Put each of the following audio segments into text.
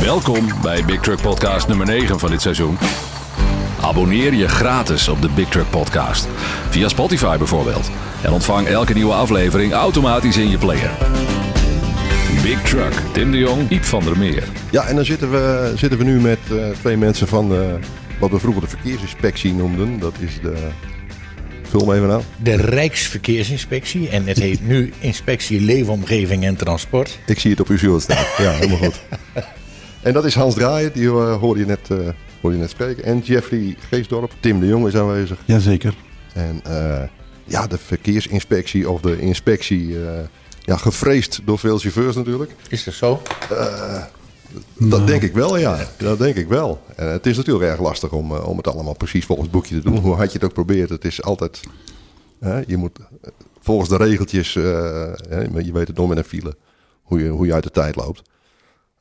Welkom bij Big Truck Podcast nummer 9 van dit seizoen. Abonneer je gratis op de Big Truck Podcast. Via Spotify bijvoorbeeld. En ontvang elke nieuwe aflevering automatisch in je player. Big Truck, Tim de Jong, Iep van der Meer. Ja, en dan zitten we, zitten we nu met eh, twee mensen van eh, wat we vroeger de verkeersinspectie noemden. Dat is de... Vul me even aan. De Rijksverkeersinspectie. En het heet nu Inspectie Leefomgeving en Transport. Ik zie het op uw shirt staan. Ja, helemaal goed. En dat is Hans Draaien, die uh, hoorde, je net, uh, hoorde je net spreken. En Jeffrey Geesdorp, Tim de Jong is aanwezig. Jazeker. En uh, ja, de verkeersinspectie of de inspectie, ja, gevreesd door veel chauffeurs natuurlijk. Is dat zo? Dat nou. denk ik wel, ja. Dat denk ik wel. En het is natuurlijk erg lastig om, om het allemaal precies volgens het boekje te doen. Hoe hard je het ook probeert, het is altijd... je moet volgens de regeltjes, je weet het nog met een file, hoe je, hoe je uit de tijd loopt.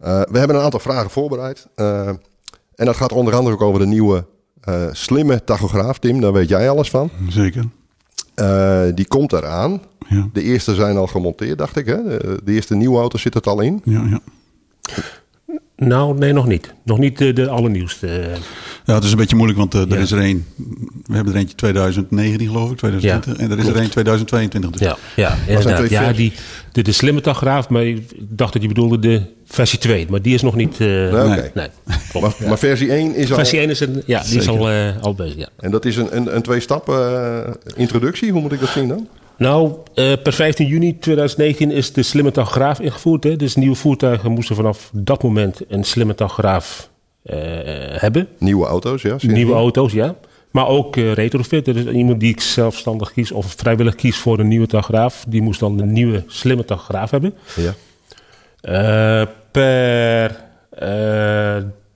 Uh, we hebben een aantal vragen voorbereid. Uh, en dat gaat onder andere ook over de nieuwe uh, slimme tachograaf. Tim, daar weet jij alles van. Zeker. die komt eraan. Ja. De eerste zijn al gemonteerd, dacht ik. Hè? De, de eerste nieuwe auto zit het al in. Ja, ja. Nou, nee, nog niet. Nog niet de, de allernieuwste. Ja, het is een beetje moeilijk, want uh, er ja. is er één. We hebben er eentje 2019, geloof ik, 2020. Ja, en er is klopt. er één 2022. Dus. Ja, ja inderdaad. Ja, die, de, de slimme tachograaf, maar ik dacht dat je bedoelde de versie 2. Maar die is nog niet... Uh, nee, okay. nee, maar, ja. maar, versie 1 is al... Versie 1 is een, ja, die is al, uh, al bezig, ja. En dat is een, een, een twee-stappen introductie? Hoe moet ik dat zien dan? Nou, uh, per 15 juni 2019 is de slimme tachograaf ingevoerd. Hè? Dus nieuwe voertuigen moesten vanaf dat moment een slimme tachograaf hebben. Nieuwe auto's, ja. Nieuwe auto's, ja. Maar ook uh, retrofit. Dus iemand die zelfstandig kiest of vrijwillig kiest voor een nieuwe tachograaf... die moest dan een nieuwe slimme tachograaf hebben. Ja. per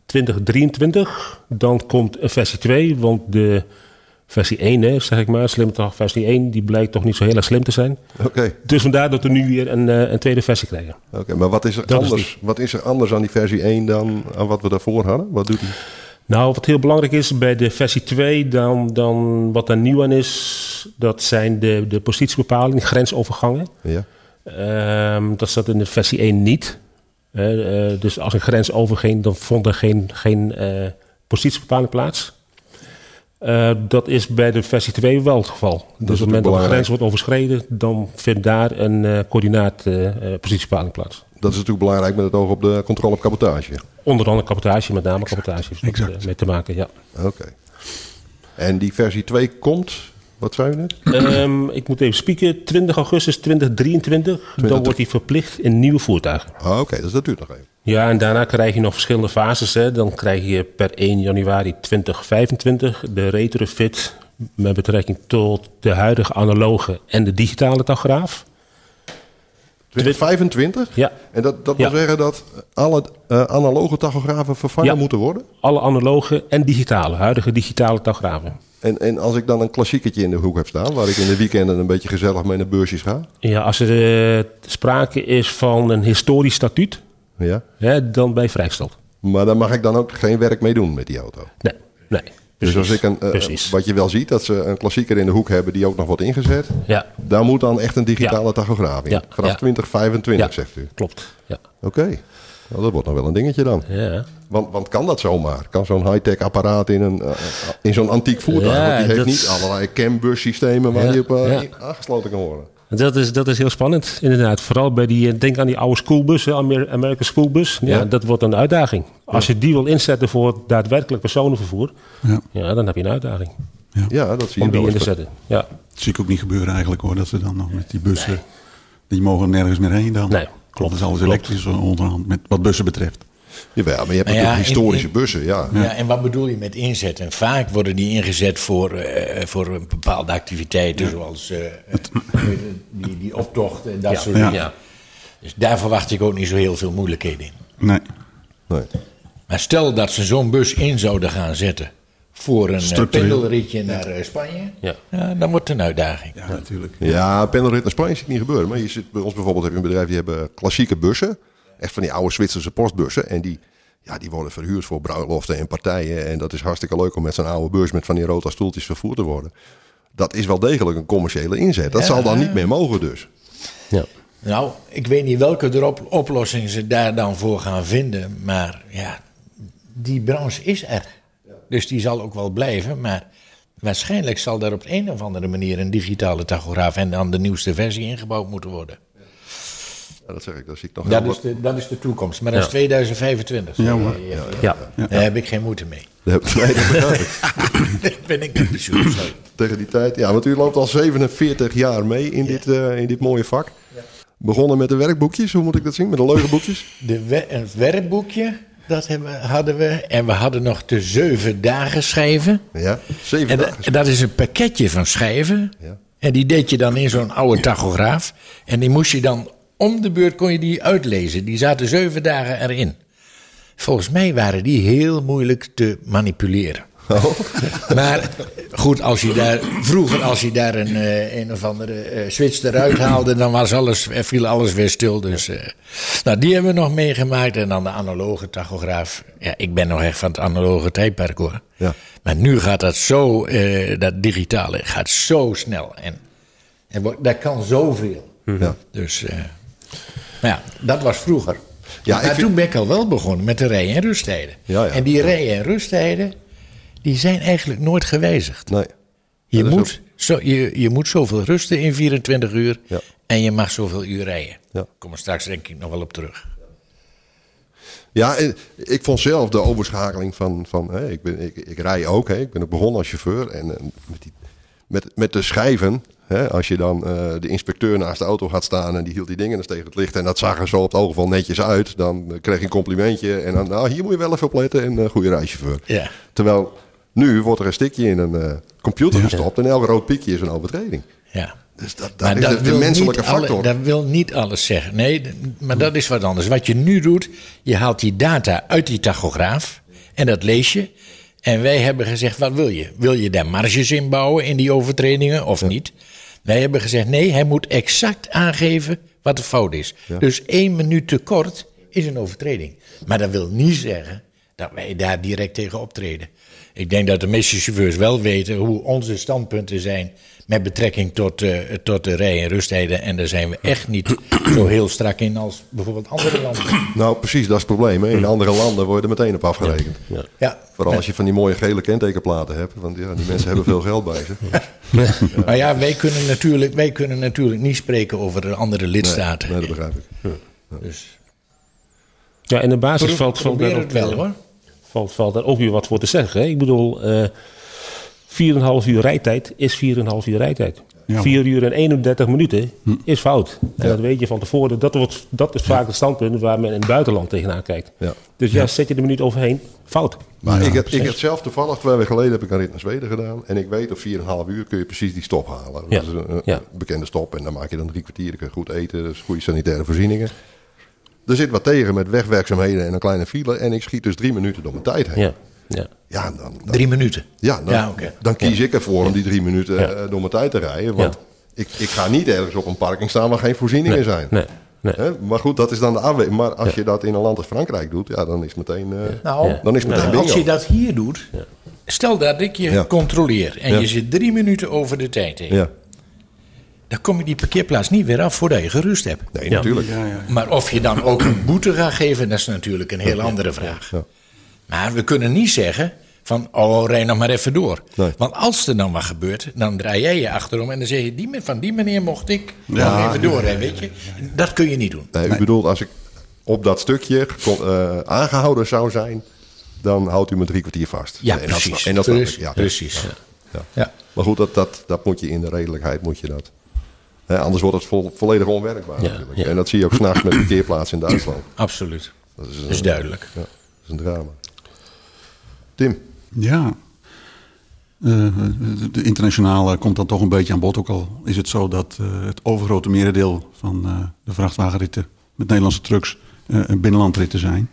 2023 dan komt een versie 2, want de versie 1, hè, zeg ik maar, slim toch, versie 1, die blijkt toch niet zo heel erg slim te zijn. Okay. Dus vandaar dat we nu weer een, een tweede versie krijgen. Oké, okay, maar wat is, er anders, is wat is er anders aan die versie 1 dan aan wat we daarvoor hadden? Wat doet die? Nou, wat heel belangrijk is bij de versie 2, dan, dan wat er nieuw aan is, dat zijn de, de positiebepalingen, grensovergangen. Ja. Um, dat zat in de versie 1 niet. Uh, uh, dus als een grens overging, dan vond er geen, geen uh, positiebepaling plaats. Uh, dat is bij de versie 2 wel het geval. Dat dus op het moment dat de grens wordt overschreden, dan vindt daar een uh, uh, plaats. Dat is natuurlijk belangrijk met het oog op de controle op cabotage. Onder andere cabotage, met name cabotage is exact. mee te maken, ja. Oké. Okay. En die versie 2 komt, wat zei u net? Um, ik moet even spieken, 20 augustus 2023, 20... dan wordt die verplicht in nieuwe voertuigen. Ah, Oké, okay, dus dat duurt nog even. Ja, en daarna krijg je nog verschillende fases. Hè. Dan krijg je per 1 januari 2025 de retrofit met betrekking tot de huidige analoge en de digitale tachograaf. 2025? Ja. En dat, dat wil zeggen dat alle uh, analoge tachografen vervangen ja. moeten worden? Alle analoge en digitale, huidige digitale tachografen. En, en als ik dan een klassieketje in de hoek heb staan, waar ik in de weekenden een beetje gezellig mee naar beursjes ga? Ja, als er uh, sprake is van een historisch statuut, ja. Ja, dan ben je vrijgesteld. Maar dan mag ik dan ook geen werk mee doen met die auto? Nee, nee. Dus als ik een, uh, wat je wel ziet, dat ze een klassieker in de hoek hebben die ook nog wordt ingezet. Ja. Daar moet dan echt een digitale ja. tachograaf in. Ja. Vanaf ja. 2025 ja. zegt u. Klopt, ja. Oké. Okay. Nou, dat wordt nog wel een dingetje dan. Ja. Want, want kan dat zomaar? Kan zo'n high-tech apparaat in, een, uh, in zo'n antiek voertuig? Ja, want die heeft dat... niet allerlei cambus systemen waar je op uh, aangesloten kan worden. Dat is, dat is heel spannend, inderdaad. Vooral bij die, denk aan die oude schoolbussen, American Schoolbus. Ja, ja. Dat wordt een uitdaging. Als je die wil inzetten voor daadwerkelijk personenvervoer, ja. ja dan heb je een uitdaging. Ja, ja dat zie je Om die in te zetten, ja. Dat zie ik ook niet gebeuren eigenlijk hoor, dat ze dan nog met die bussen, nee. die mogen nergens meer heen dan. Nee, klopt. Dat is alles elektrisch onderhand, met wat bussen betreft. Jawel, maar je hebt natuurlijk ja, historische in, in, bussen, ja. ja. En wat bedoel je met inzetten? Vaak worden die ingezet voor, uh, voor bepaalde activiteiten, ja. zoals uh, die, die optocht en dat ja. soort dingen. Ja. Dus daar verwacht ik ook niet zo heel veel moeilijkheden in. Nee. nee. Maar stel dat ze zo'n bus in zouden gaan zetten voor een uh, pendelritje naar uh, Spanje, ja. ja. dan wordt het een uitdaging. Ja, natuurlijk. Ja, pendelrit naar Spanje ziet niet gebeuren. Maar je zit bij ons bijvoorbeeld heb je een bedrijf die hebben klassieke bussen. Echt van die oude Zwitserse postbussen. En die, ja, die worden verhuurd voor bruiloften en partijen. En dat is hartstikke leuk om met zo'n oude bus met van die rota stoeltjes vervoerd te worden. Dat is wel degelijk een commerciële inzet. Dat ja. zal dan niet meer mogen dus. Ja. Nou, ik weet niet welke erop, oplossing ze daar dan voor gaan vinden. Maar ja, die branche is er. Dus die zal ook wel blijven. Maar waarschijnlijk zal daar op een of andere manier een digitale tachograaf en dan de nieuwste versie ingebouwd moeten worden. Ja, dat zeg ik, dat zie ik nog Dat heel is de, dat is de toekomst. Maar dat is 2025. Ja, hoor. Ja. Daar heb ik geen moeite mee. Nee, dat begrijp ik. Daar ben ik pensioen. sorry. Tegen die tijd. Ja, want u loopt al 47 jaar mee in, dit, eh, in dit mooie vak. Begonnen met de werkboekjes, hoe moet ik dat zien? Met de leugenboekjes? De we- het werkboekje, dat hebben, hadden we. En we hadden nog de zeven dagen schrijven. Ja, zeven En da- dagen. dat is een pakketje van schijven. Ja. En die deed je dan in zo'n oude tachograaf. En die moest je dan om de beurt kon je die uitlezen. Die zaten zeven dagen erin. Volgens mij waren die heel moeilijk te manipuleren. Oh. Maar goed, als je daar, vroeger als je daar een, eh, een of andere eh, switch eruit haalde, dan was alles, viel alles weer stil. Dus, eh, nou, die hebben we nog meegemaakt. En dan de analoge tachograaf. Ja, ik ben nog echt van het analoge tijdperk hoor. Ja. Maar nu gaat dat zo, dat digitale gaat zo snel. En, en dat kan zoveel. Ja. Dus, maar ja, dat was vroeger. Ja, maar vind- toen ben ik al wel begonnen met de rij- en rusttijden. Ja, ja. En die rij- en rusttijden, die zijn eigenlijk nooit gewijzigd. Nee. Je, moet, zo, je, je moet zoveel rusten in 24 uur Ja. en je mag zoveel uur rijden. Ja. Kom er straks denk ik nog wel op terug. Ja, ik vond zelf de overschakeling van... van hè, ik, ben, ik, ik rij ook, hè, ik ben ook begonnen als chauffeur. En eh, met, die, met, met de schijven, hè, als je dan eh, de inspecteur naast de auto gaat staan... en die hield die dingen eens tegen het licht... en dat zag er zo op het oog wel netjes uit... dan eh, kreeg je een complimentje en dan... nou, hier moet je wel even op letten en uh, goede rijchauffeur. Ja. Terwijl nu wordt er een stikje in een eh, computer gestopt... en elk rood piekje is een overtreding. Ja. Dus dat, dat is dat de, menselijke niet alle- factor. dat wil niet alles zeggen. Nee, maar dat is wat anders. Wat je nu doet, je haalt die data uit die tachograaf en dat lees je. En wij hebben gezegd, wat wil je? Wil je daar marges in bouwen in die overtredingen of niet? Wij hebben gezegd, nee, hij moet exact aangeven wat de fout is. Dus één minuut te kort is een overtreding. Maar dat wil niet zeggen dat wij daar direct tegen optreden. Ik denk dat de meeste chauffeurs wel weten hoe onze standpunten zijn met betrekking tot, eh, tot de rij- en rusttijden. En daar zijn we echt niet zo heel strak in als bijvoorbeeld andere landen. Nou, precies, dat is het probleem. Hè. In andere landen worden meteen op afgerekend. Ja. Vooral als je van die mooie gele kentekenplaten hebt. Want ja, die mensen hebben veel geld bij zich. Maar ja, wij kunnen, natuurlijk, wij kunnen natuurlijk niet spreken over de andere lidstaten. Nee, dat begrijp ik. Dus Ja, in de basis pro- valt, valt, probeer het wel hoor. Valt, valt daar ook weer wat voor te zeggen. Hè? Ik bedoel, eh 4,5 uur rijtijd is 4,5 uur rijtijd. Ja. 4 uur en 31 minuten is fout. En dat weet je van tevoren. Dat, wordt, dat is vaak het standpunt waar men in het buitenland tegenaan kijkt. Ja. Dus ja, zet je de minuut overheen, fout. Maar ik, heb, ik heb zelf toevallig twee weken geleden heb ik een rit naar Zweden gedaan. En ik weet op 4,5 uur kun je precies die stop halen. Ja. Dat is een, een Ja. bekende stop. En dan maak je dan drie kwartier. Dan kun je goed eten. Dus goede sanitaire voorzieningen. Er zit wat tegen met wegwerkzaamheden en een kleine file. En ik schiet dus drie minuten door mijn tijd heen. Ja, ja. Ja, dan, dan, Drie minuten. ja, dan, Ja, dan kies ik ervoor om die drie minuten Ja. eh, door mijn tijd te rijden. Want Ja. ik, ik ga niet ergens op een parking staan waar geen voorzieningen Nee, zijn. nee, nee. Hè? Maar goed, dat is dan de afweging. Maar als je dat in een land als Frankrijk doet, ja, dan is het meteen, eh, Nou, dan is het meteen Nou, als je dat hier doet, stel dat ik je Ja. controleer en Ja. je zit drie minuten over de tijd heen. Dan kom je die parkeerplaats niet weer af voordat je gerust hebt. nee, Ja. natuurlijk. Ja, ja. Maar of je dan ook een boete gaat geven, dat is natuurlijk een heel andere vraag. Ja. Maar we kunnen niet zeggen van, oh, rij nog maar even door. Nee. Want als er dan wat gebeurt, dan draai jij je achterom en dan zeg je, die, van die meneer mocht ik Ja. nog even doorrijden, weet je. Dat kun je niet doen. Nee, u bedoelt, als ik op dat stukje kon- eh, aangehouden zou zijn, dan houdt u me drie kwartier vast. Ja, En dat- precies. En dat Precies, precies. Ja. Ja. Maar goed, dat, dat, dat moet je in de redelijkheid, moet je dat. Hè, anders wordt het vo- volledig onwerkbaar Ja, natuurlijk. ja. En dat zie je ook s'nachts met de parkeerplaats in Duitsland. Absoluut. Dat is, een- duidelijk. Ja, dat is een drama. Tim, Ja. Eh, de internationale komt dan toch een beetje aan bod. Ook al is het zo dat eh, het overgrote merendeel van eh, de vrachtwagenritten met Nederlandse trucks eh, binnenlandritten zijn.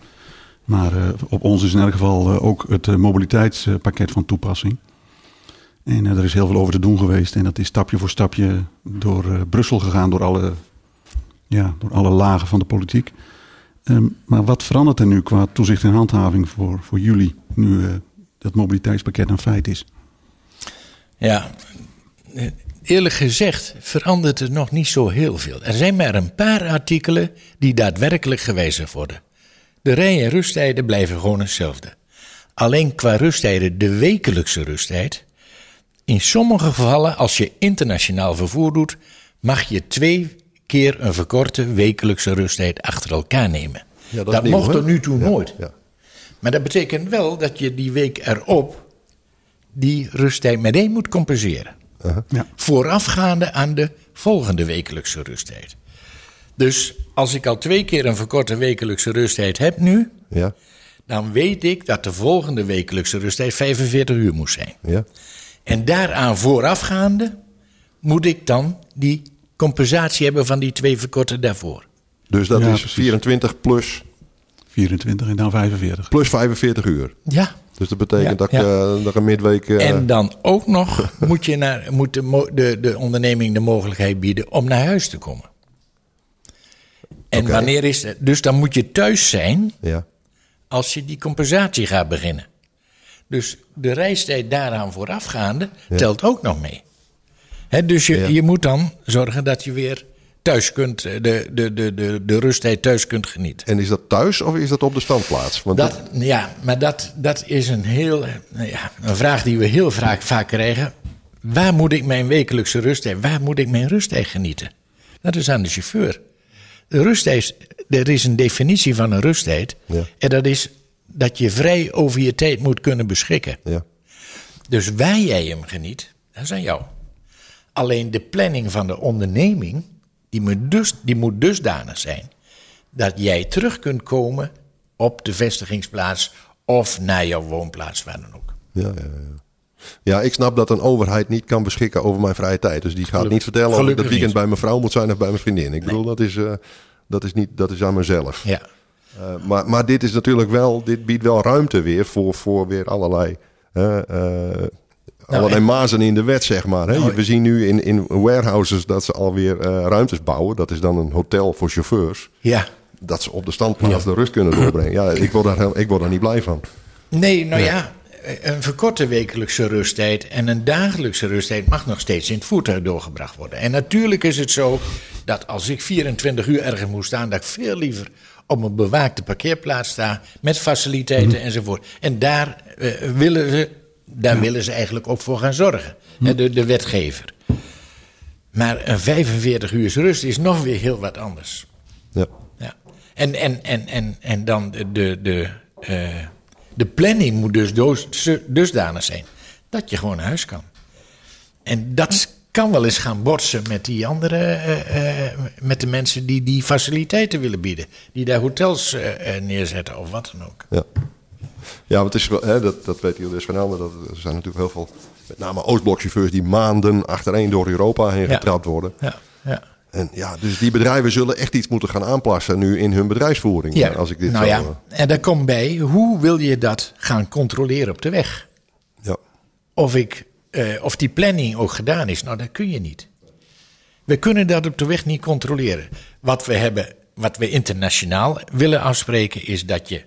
Maar eh, op ons is in elk geval eh, ook het eh, mobiliteitspakket van toepassing. En eh, er is heel veel over te doen geweest. En dat is stapje voor stapje door eh, Brussel gegaan, door alle, ja, door alle lagen van de politiek. Ehm, maar wat verandert er nu qua toezicht en handhaving voor, voor jullie, nu eh, dat mobiliteitspakket een feit is? Ja, eerlijk gezegd verandert er nog niet zo heel veel. Er zijn maar een paar artikelen die daadwerkelijk gewijzigd worden. De rij- en rusttijden blijven gewoon hetzelfde. Alleen qua rusttijden, de wekelijkse rusttijd. In sommige gevallen, als je internationaal vervoer doet, mag je twee keer een verkorte wekelijkse rusttijd achter elkaar nemen. Ja, dat nieuw, mocht tot nu toe Ja, nooit. Ja. Maar dat betekent wel dat je die week erop die rusttijd meteen moet compenseren. Ja. Voorafgaande aan de volgende wekelijkse rusttijd. Dus als ik al twee keer een verkorte wekelijkse rusttijd heb nu, Ja. dan weet ik dat de volgende wekelijkse rusttijd 45 uur moet zijn. En daaraan voorafgaande moet ik dan die compensatie hebben van die twee verkorte daarvoor. Dus dat Ja, is precies. 24 plus, 24 en dan 45. plus 45 uur. Ja. Dus dat betekent Ja, dat, ja. ik, eh, dat ik een midweek... eh, En dan ook nog moet, je naar, moet de, de, de onderneming de mogelijkheid bieden om naar huis te komen. En wanneer is? Dus dan moet je thuis zijn ja. als je die compensatie gaat beginnen. Dus de reistijd daaraan voorafgaande telt ook nog mee. Dus je, Ja. je moet dan zorgen dat je weer thuis kunt, eh, de, de, de, de, de rusttijd thuis kunt genieten. En is dat thuis of is dat op de standplaats? Want Dat, ja, maar dat, dat is een heel, eh, nou ja, een vraag die we heel vaak, vaak krijgen. Waar moet ik mijn wekelijkse rusttijd, waar moet ik mijn rusttijd genieten? Dat is aan de chauffeur. De rusttijd, er is een definitie van een rusttijd. Ja. En dat is dat je vrij over je tijd moet kunnen beschikken. ja. Dus waar jij hem geniet, dat is aan jou. Alleen de planning van de onderneming, die moet, dus, die moet dusdanig zijn dat jij terug kunt komen op de vestigingsplaats of naar jouw woonplaats, waar dan ook. Ja, ja, ja. ja, ik snap dat een overheid niet kan beschikken over mijn vrije tijd. Dus die gaat niet vertellen of ik dat weekend niet. bij mijn vrouw moet zijn of bij mijn vriendin. Ik bedoel, dat is, eh, dat, is niet, dat is aan mezelf. Ja, Eh, maar, maar dit is natuurlijk wel, dit biedt wel ruimte weer voor, voor weer allerlei, eh, eh, allerlei en- mazen in de wet, zeg maar. Hè? Nou, We zien nu in, in warehouses dat ze alweer eh ruimtes bouwen. Dat is dan een hotel voor chauffeurs. ja. Dat ze op de standplaats de rust kunnen doorbrengen. Ja, ik word daar, ik word daar niet blij van. Nee, nou ja, een verkorte wekelijkse rusttijd en een dagelijkse rusttijd mag nog steeds in het voertuig doorgebracht worden. En natuurlijk is het zo dat als ik 24 uur ergens moet staan, dat ik veel liever op een bewaakte parkeerplaats sta met faciliteiten enzovoort. En daar eh, willen ze, daar willen ze eigenlijk ook voor gaan zorgen, de, de wetgever. Maar een 45 uur rust is nog weer heel wat anders. Ja. Ja. En, en, en, en, en dan de, de, de, eh, de planning moet dus doos- dusdanig zijn dat je gewoon naar huis kan. En dat kan wel eens gaan botsen met die andere, eh, eh, met de mensen die die faciliteiten willen bieden. Die daar hotels eh, neerzetten of wat dan ook. Ja, ja want het is, wel- hè, dat, dat weet dus van Helder, dat Er zijn natuurlijk heel veel, met name Oostblokchauffeurs, die maanden achtereen door Europa heen Ja. getrapt worden. Ja, ja. En ja, dus die bedrijven zullen echt iets moeten gaan aanpassen nu in hun bedrijfsvoering. ja. Als ik dit nou ja, en daar komt bij, hoe wil je dat gaan controleren op de weg? ja. Of, ik, eh, of die planning ook gedaan is. Nou, dat kun je niet. We kunnen dat op de weg niet controleren. Wat we hebben, wat we internationaal willen afspreken, is dat je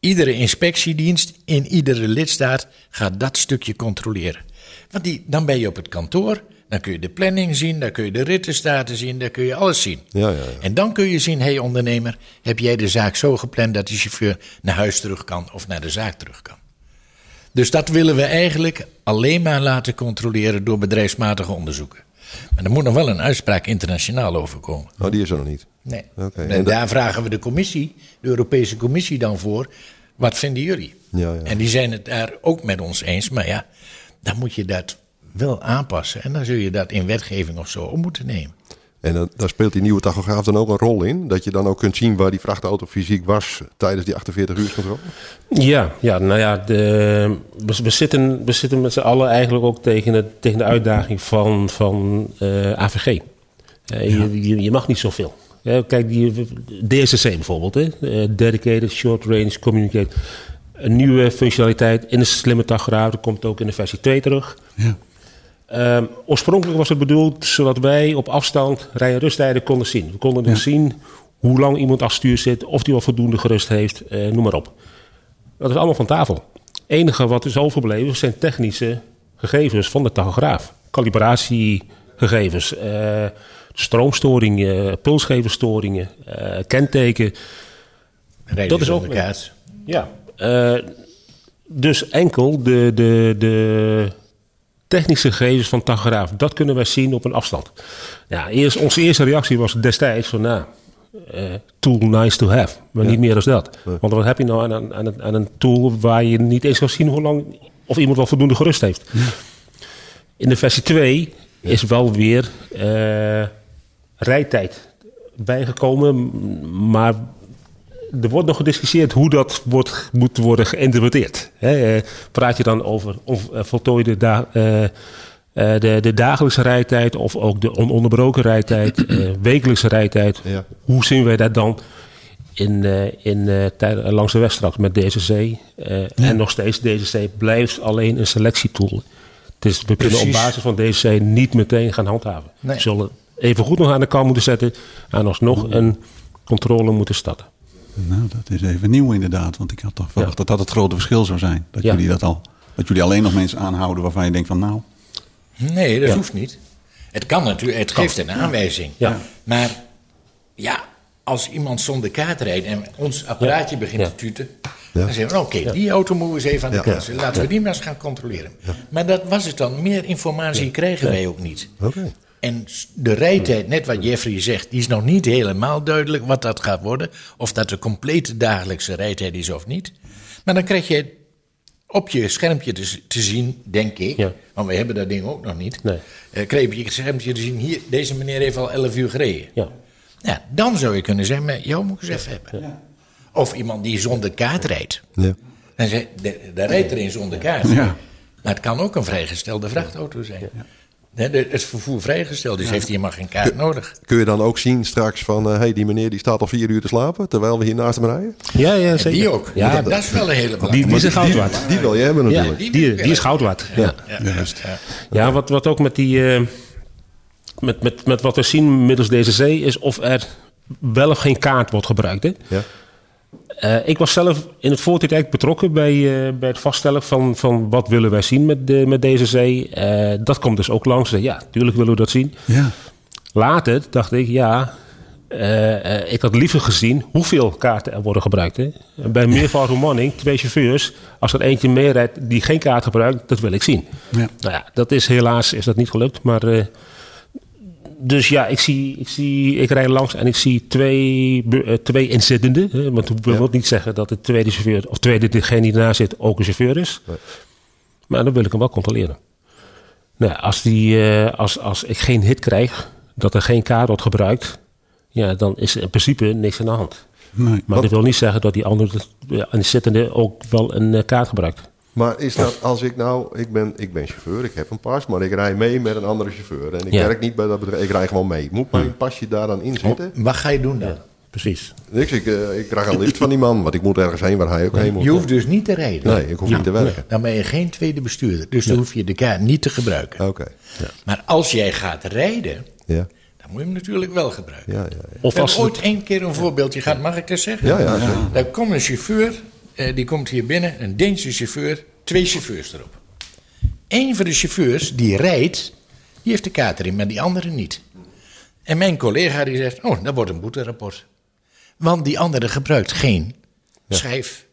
iedere inspectiedienst in iedere lidstaat gaat dat stukje controleren. Want die, dan ben je op het kantoor, dan kun je de planning zien, dan kun je de rittenstaten zien, dan kun je alles zien. Ja, ja, ja. En dan kun je zien, hé hey ondernemer, heb jij de zaak zo gepland dat die chauffeur naar huis terug kan of naar de zaak terug kan? Dus dat willen we eigenlijk alleen maar laten controleren door bedrijfsmatige onderzoeken. Maar er moet nog wel een uitspraak internationaal over komen. Nou, die is er nog niet. Nee. Oké, En, en dat- daar vragen we de commissie, de Europese Commissie dan voor. Wat vinden jullie? Ja, ja. En die zijn het daar ook met ons eens. Maar ja, dan moet je dat wel aanpassen. En dan zul je dat in wetgeving of zo op moeten nemen. En dan, daar speelt die nieuwe tachograaf dan ook een rol in. Dat je dan ook kunt zien waar die vrachtauto fysiek was tijdens die 48 uur controle. Ja, ja nou ja, de, we, we zitten, we zitten met z'n allen eigenlijk ook tegen, het, tegen de uitdaging van, van eh, AVG. Eh, je, je, je mag niet zoveel. Kijk, die DSCC bijvoorbeeld, hè? eh, Dedicated Short Range Communicate. Een nieuwe functionaliteit in de slimme tachograaf. Dat komt ook in de versie 2 terug. Ja. Ehm, oorspronkelijk was het bedoeld zodat wij op afstand rij- en rusttijden konden zien. We konden dus zien hoe lang iemand achter stuur zit, of hij wel voldoende gerust heeft, eh, noem maar op. Dat is allemaal van tafel. Het enige wat is overbleven zijn technische gegevens van de tachograaf. calibratieegevens, eh, stroomstoringen, pulsgeverstoringen, eh, kenteken. Dat is ook- kaart. Ja. eh, dus enkel de, de, de technische gegevens van tachograaf, dat kunnen wij zien op een afstand. Ja, eerst, onze eerste reactie was destijds van, nou, eh, tool nice to have, maar niet meer dan dat. Want wat heb je nou aan, een- aan, een, aan een tool waar je niet eens kan zien hoe lang, of iemand wel voldoende gerust heeft. In de versie 2 is wel weer eh, rijtijd bijgekomen, maar er wordt nog gediscussieerd hoe dat wordt, moet worden geïnterpreteerd. Hè, eh, praat je dan over eh, voltooide da- eh, de, de dagelijkse rijtijd of ook de ononderbroken rijtijd, wekelijkse rijtijd? Ja. Hoe zien wij dat dan in, in, langs de weg straks met DCC? eh, En nog steeds, DCC blijft alleen een selectietool. Dus we kunnen op basis van DCC niet meteen gaan handhaven. Nee. We zullen even goed nog aan de kant moeten zetten en alsnog een controle moeten starten. Nou, dat is even nieuw inderdaad. Want ik had toch verwacht dat dat het grote verschil zou zijn. Dat Ja. jullie dat al. Dat jullie alleen nog mensen aanhouden waarvan je denkt van nou. Nee, dat Ja. hoeft niet. Het kan natuurlijk, het geeft een aanwijzing. Ja. Maar ja, als iemand zonder kaart rijdt en ons apparaatje begint te tuten, dan zeggen we, oké, die auto moeten we eens even aan de kant. Laten we die maar eens gaan controleren. Maar dat was het dan. Meer informatie krijgen wij ook niet. Oké. En de rijtijd, net wat Jeffrey zegt, die is nog niet helemaal duidelijk wat dat gaat worden. Of dat de complete dagelijkse rijtijd is of niet. Maar dan krijg je op je schermpje te, zien, denk ik. Ja. Want we hebben dat ding ook nog niet. Nee. Eh, krijg je op je schermpje te zien, hier, deze meneer heeft al 11 uur gereden. Ja. Ja, dan zou je kunnen zeggen, maar jou moet ik eens even hebben. Of iemand die zonder kaart rijdt. Ja. Dan je, daar rijdt er een zonder kaart. Ja. Maar het kan ook een vrijgestelde vrachtauto zijn. De- Het vervoer vrijgesteld, dus heeft hij helemaal geen kaart nodig. Kun je dan ook zien straks van, hé, hey, die meneer die staat al vier uur te slapen, terwijl we hier naast hem rijden? Ja, ja, En zeker. die ook. Ja, dat is wel een hele die, belangrijke. die is een goud waard. Die wil je hebben Ja, natuurlijk. die, die is goud waard. Ja, Ja, ja, Juist. ja. wat, wat ook met die... eh, met, met, met wat we zien middels DCC is of er wel of geen kaart wordt gebruikt. Hè? Ja. Eh, ik was zelf in het voortijd betrokken bij, eh, bij het vaststellen van, van wat willen wij zien met, de, met DCC. Eh, dat komt dus ook langs. Ja, natuurlijk willen we dat zien. Ja. Later dacht ik, ja, ik had liever gezien hoeveel kaarten er worden gebruikt. Hè? Bij meervoudige manning, twee chauffeurs, als er eentje meerijdt die geen kaart gebruikt, dat wil ik zien. Ja. Nou ja, dat is helaas is dat niet gelukt. Maar, dus ja, ik, zie, ik, zie, ik rijd langs en ik zie twee, eh, twee inzittenden. Hè? Want dat wil niet zeggen dat de tweede chauffeur, of tweede degene die ernaast zit, ook een chauffeur is. Maar dan wil ik hem wel controleren. Nou, als, die, eh, als, als ik geen hit krijg, dat er geen kaart wordt gebruikt, ja, dan is er in principe niks aan de hand. Nee. Maar dat wil niet zeggen dat die andere ja, inzittende ook wel een eh, kaart gebruikt. Maar is dat als ik nou, ik ben, ik ben chauffeur, ik heb een pas, maar ik rij mee met een andere chauffeur. En ik Ja. werk niet bij dat bedrijf, ik rij gewoon mee. Moet mijn pasje daar dan in zitten? Wat ga je doen dan? Precies. Niks, ik, eh, ik krijg een lift van die man, want ik moet ergens heen waar hij ook heen moet. Je hoeft dus niet te rijden. Nee, ik hoef niet te werken. Dan ben je geen tweede bestuurder. Dus dan hoef je de kaart niet te gebruiken. Oké, Maar als jij gaat rijden, ja. dan moet je hem natuurlijk wel gebruiken. Ja, ja, ja. Of Ik heb als ooit één keer een voorbeeldje gehad, mag ik dat zeggen? Ja, ja. Daar komt een chauffeur, eh, die komt hier binnen, een Deense chauffeur, twee chauffeurs erop. Eén van de chauffeurs die rijdt, die heeft de kaart erin, maar die andere niet. En mijn collega die zegt, oh, dat wordt een boeterapport. Want die andere gebruikt geen schijf.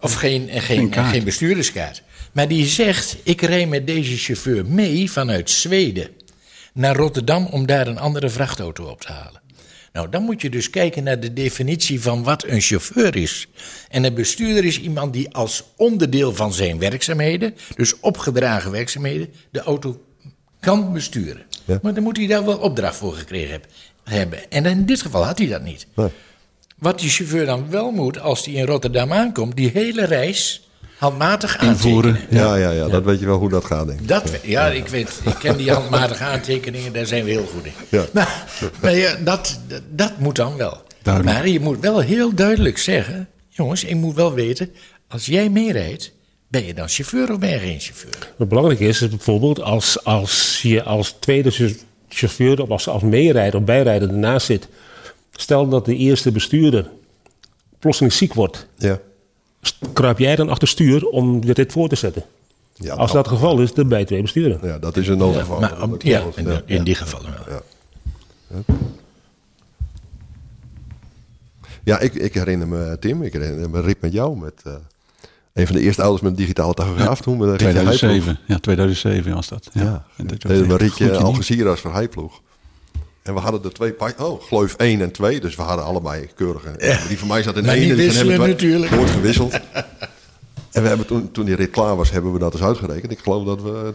Of geen, eh, geen, kaart. eh, geen bestuurderskaart. Maar die zegt, ik rij met deze chauffeur mee vanuit Zweden naar Rotterdam om daar een andere vrachtauto op te halen. Nou, dan moet je dus kijken naar de definitie van wat een chauffeur is. En een bestuurder is iemand die als onderdeel van zijn werkzaamheden, dus opgedragen werkzaamheden, de auto kan besturen. Ja. Maar dan moet hij daar wel opdracht voor gekregen heb- hebben. En in dit geval had hij dat niet. Nee. Wat die chauffeur dan wel moet, als hij in Rotterdam aankomt, die hele reis handmatig aantekenen. Ja, ja, ja, dat weet je wel hoe dat gaat, denk ik. Dat, ja, ik weet, ik ken die handmatige aantekeningen, daar zijn we heel goed in. Ja. Nou, maar ja, dat, dat, moet dan wel. Duidelijk. Maar je moet wel heel duidelijk zeggen, jongens, ik moet wel weten, als jij meerijdt, ben je dan chauffeur of ben je geen chauffeur? Wat belangrijk is, is bijvoorbeeld als, als je als tweede chau- chauffeur of als, als meerijder of bijrijder ernaast zit. Stel dat de eerste bestuurder plotseling ziek wordt. Ja. Kruip jij dan achter stuur om weer dit voor te zetten? Ja, Als nou, dat het geval is, dan ben je twee besturen. Ja, dat is een noodgeval. Maar ja, in, Ja, in ja. die gevallen wel. Ja. Ja, ik, ik herinner me, Tim, ik herinner me Rick met jou. Met eh, een van de eerste ouders met een digitale tachograaf toen. Met een Rietje Heiploeg. 2007. Ja, 2007 was dat. Ja. Ja, En dat was Rietje Algeciras voor Heiploeg. En we hadden er twee Oh, Gleuf 1 en 2. Dus we hadden allebei keurige. Die van mij zat in Maar 1. niet en die van hem wisselen in twee. natuurlijk. Nooit gewisseld. En we hebben toen, toen die rit klaar was, hebben we dat eens uitgerekend. Ik geloof dat we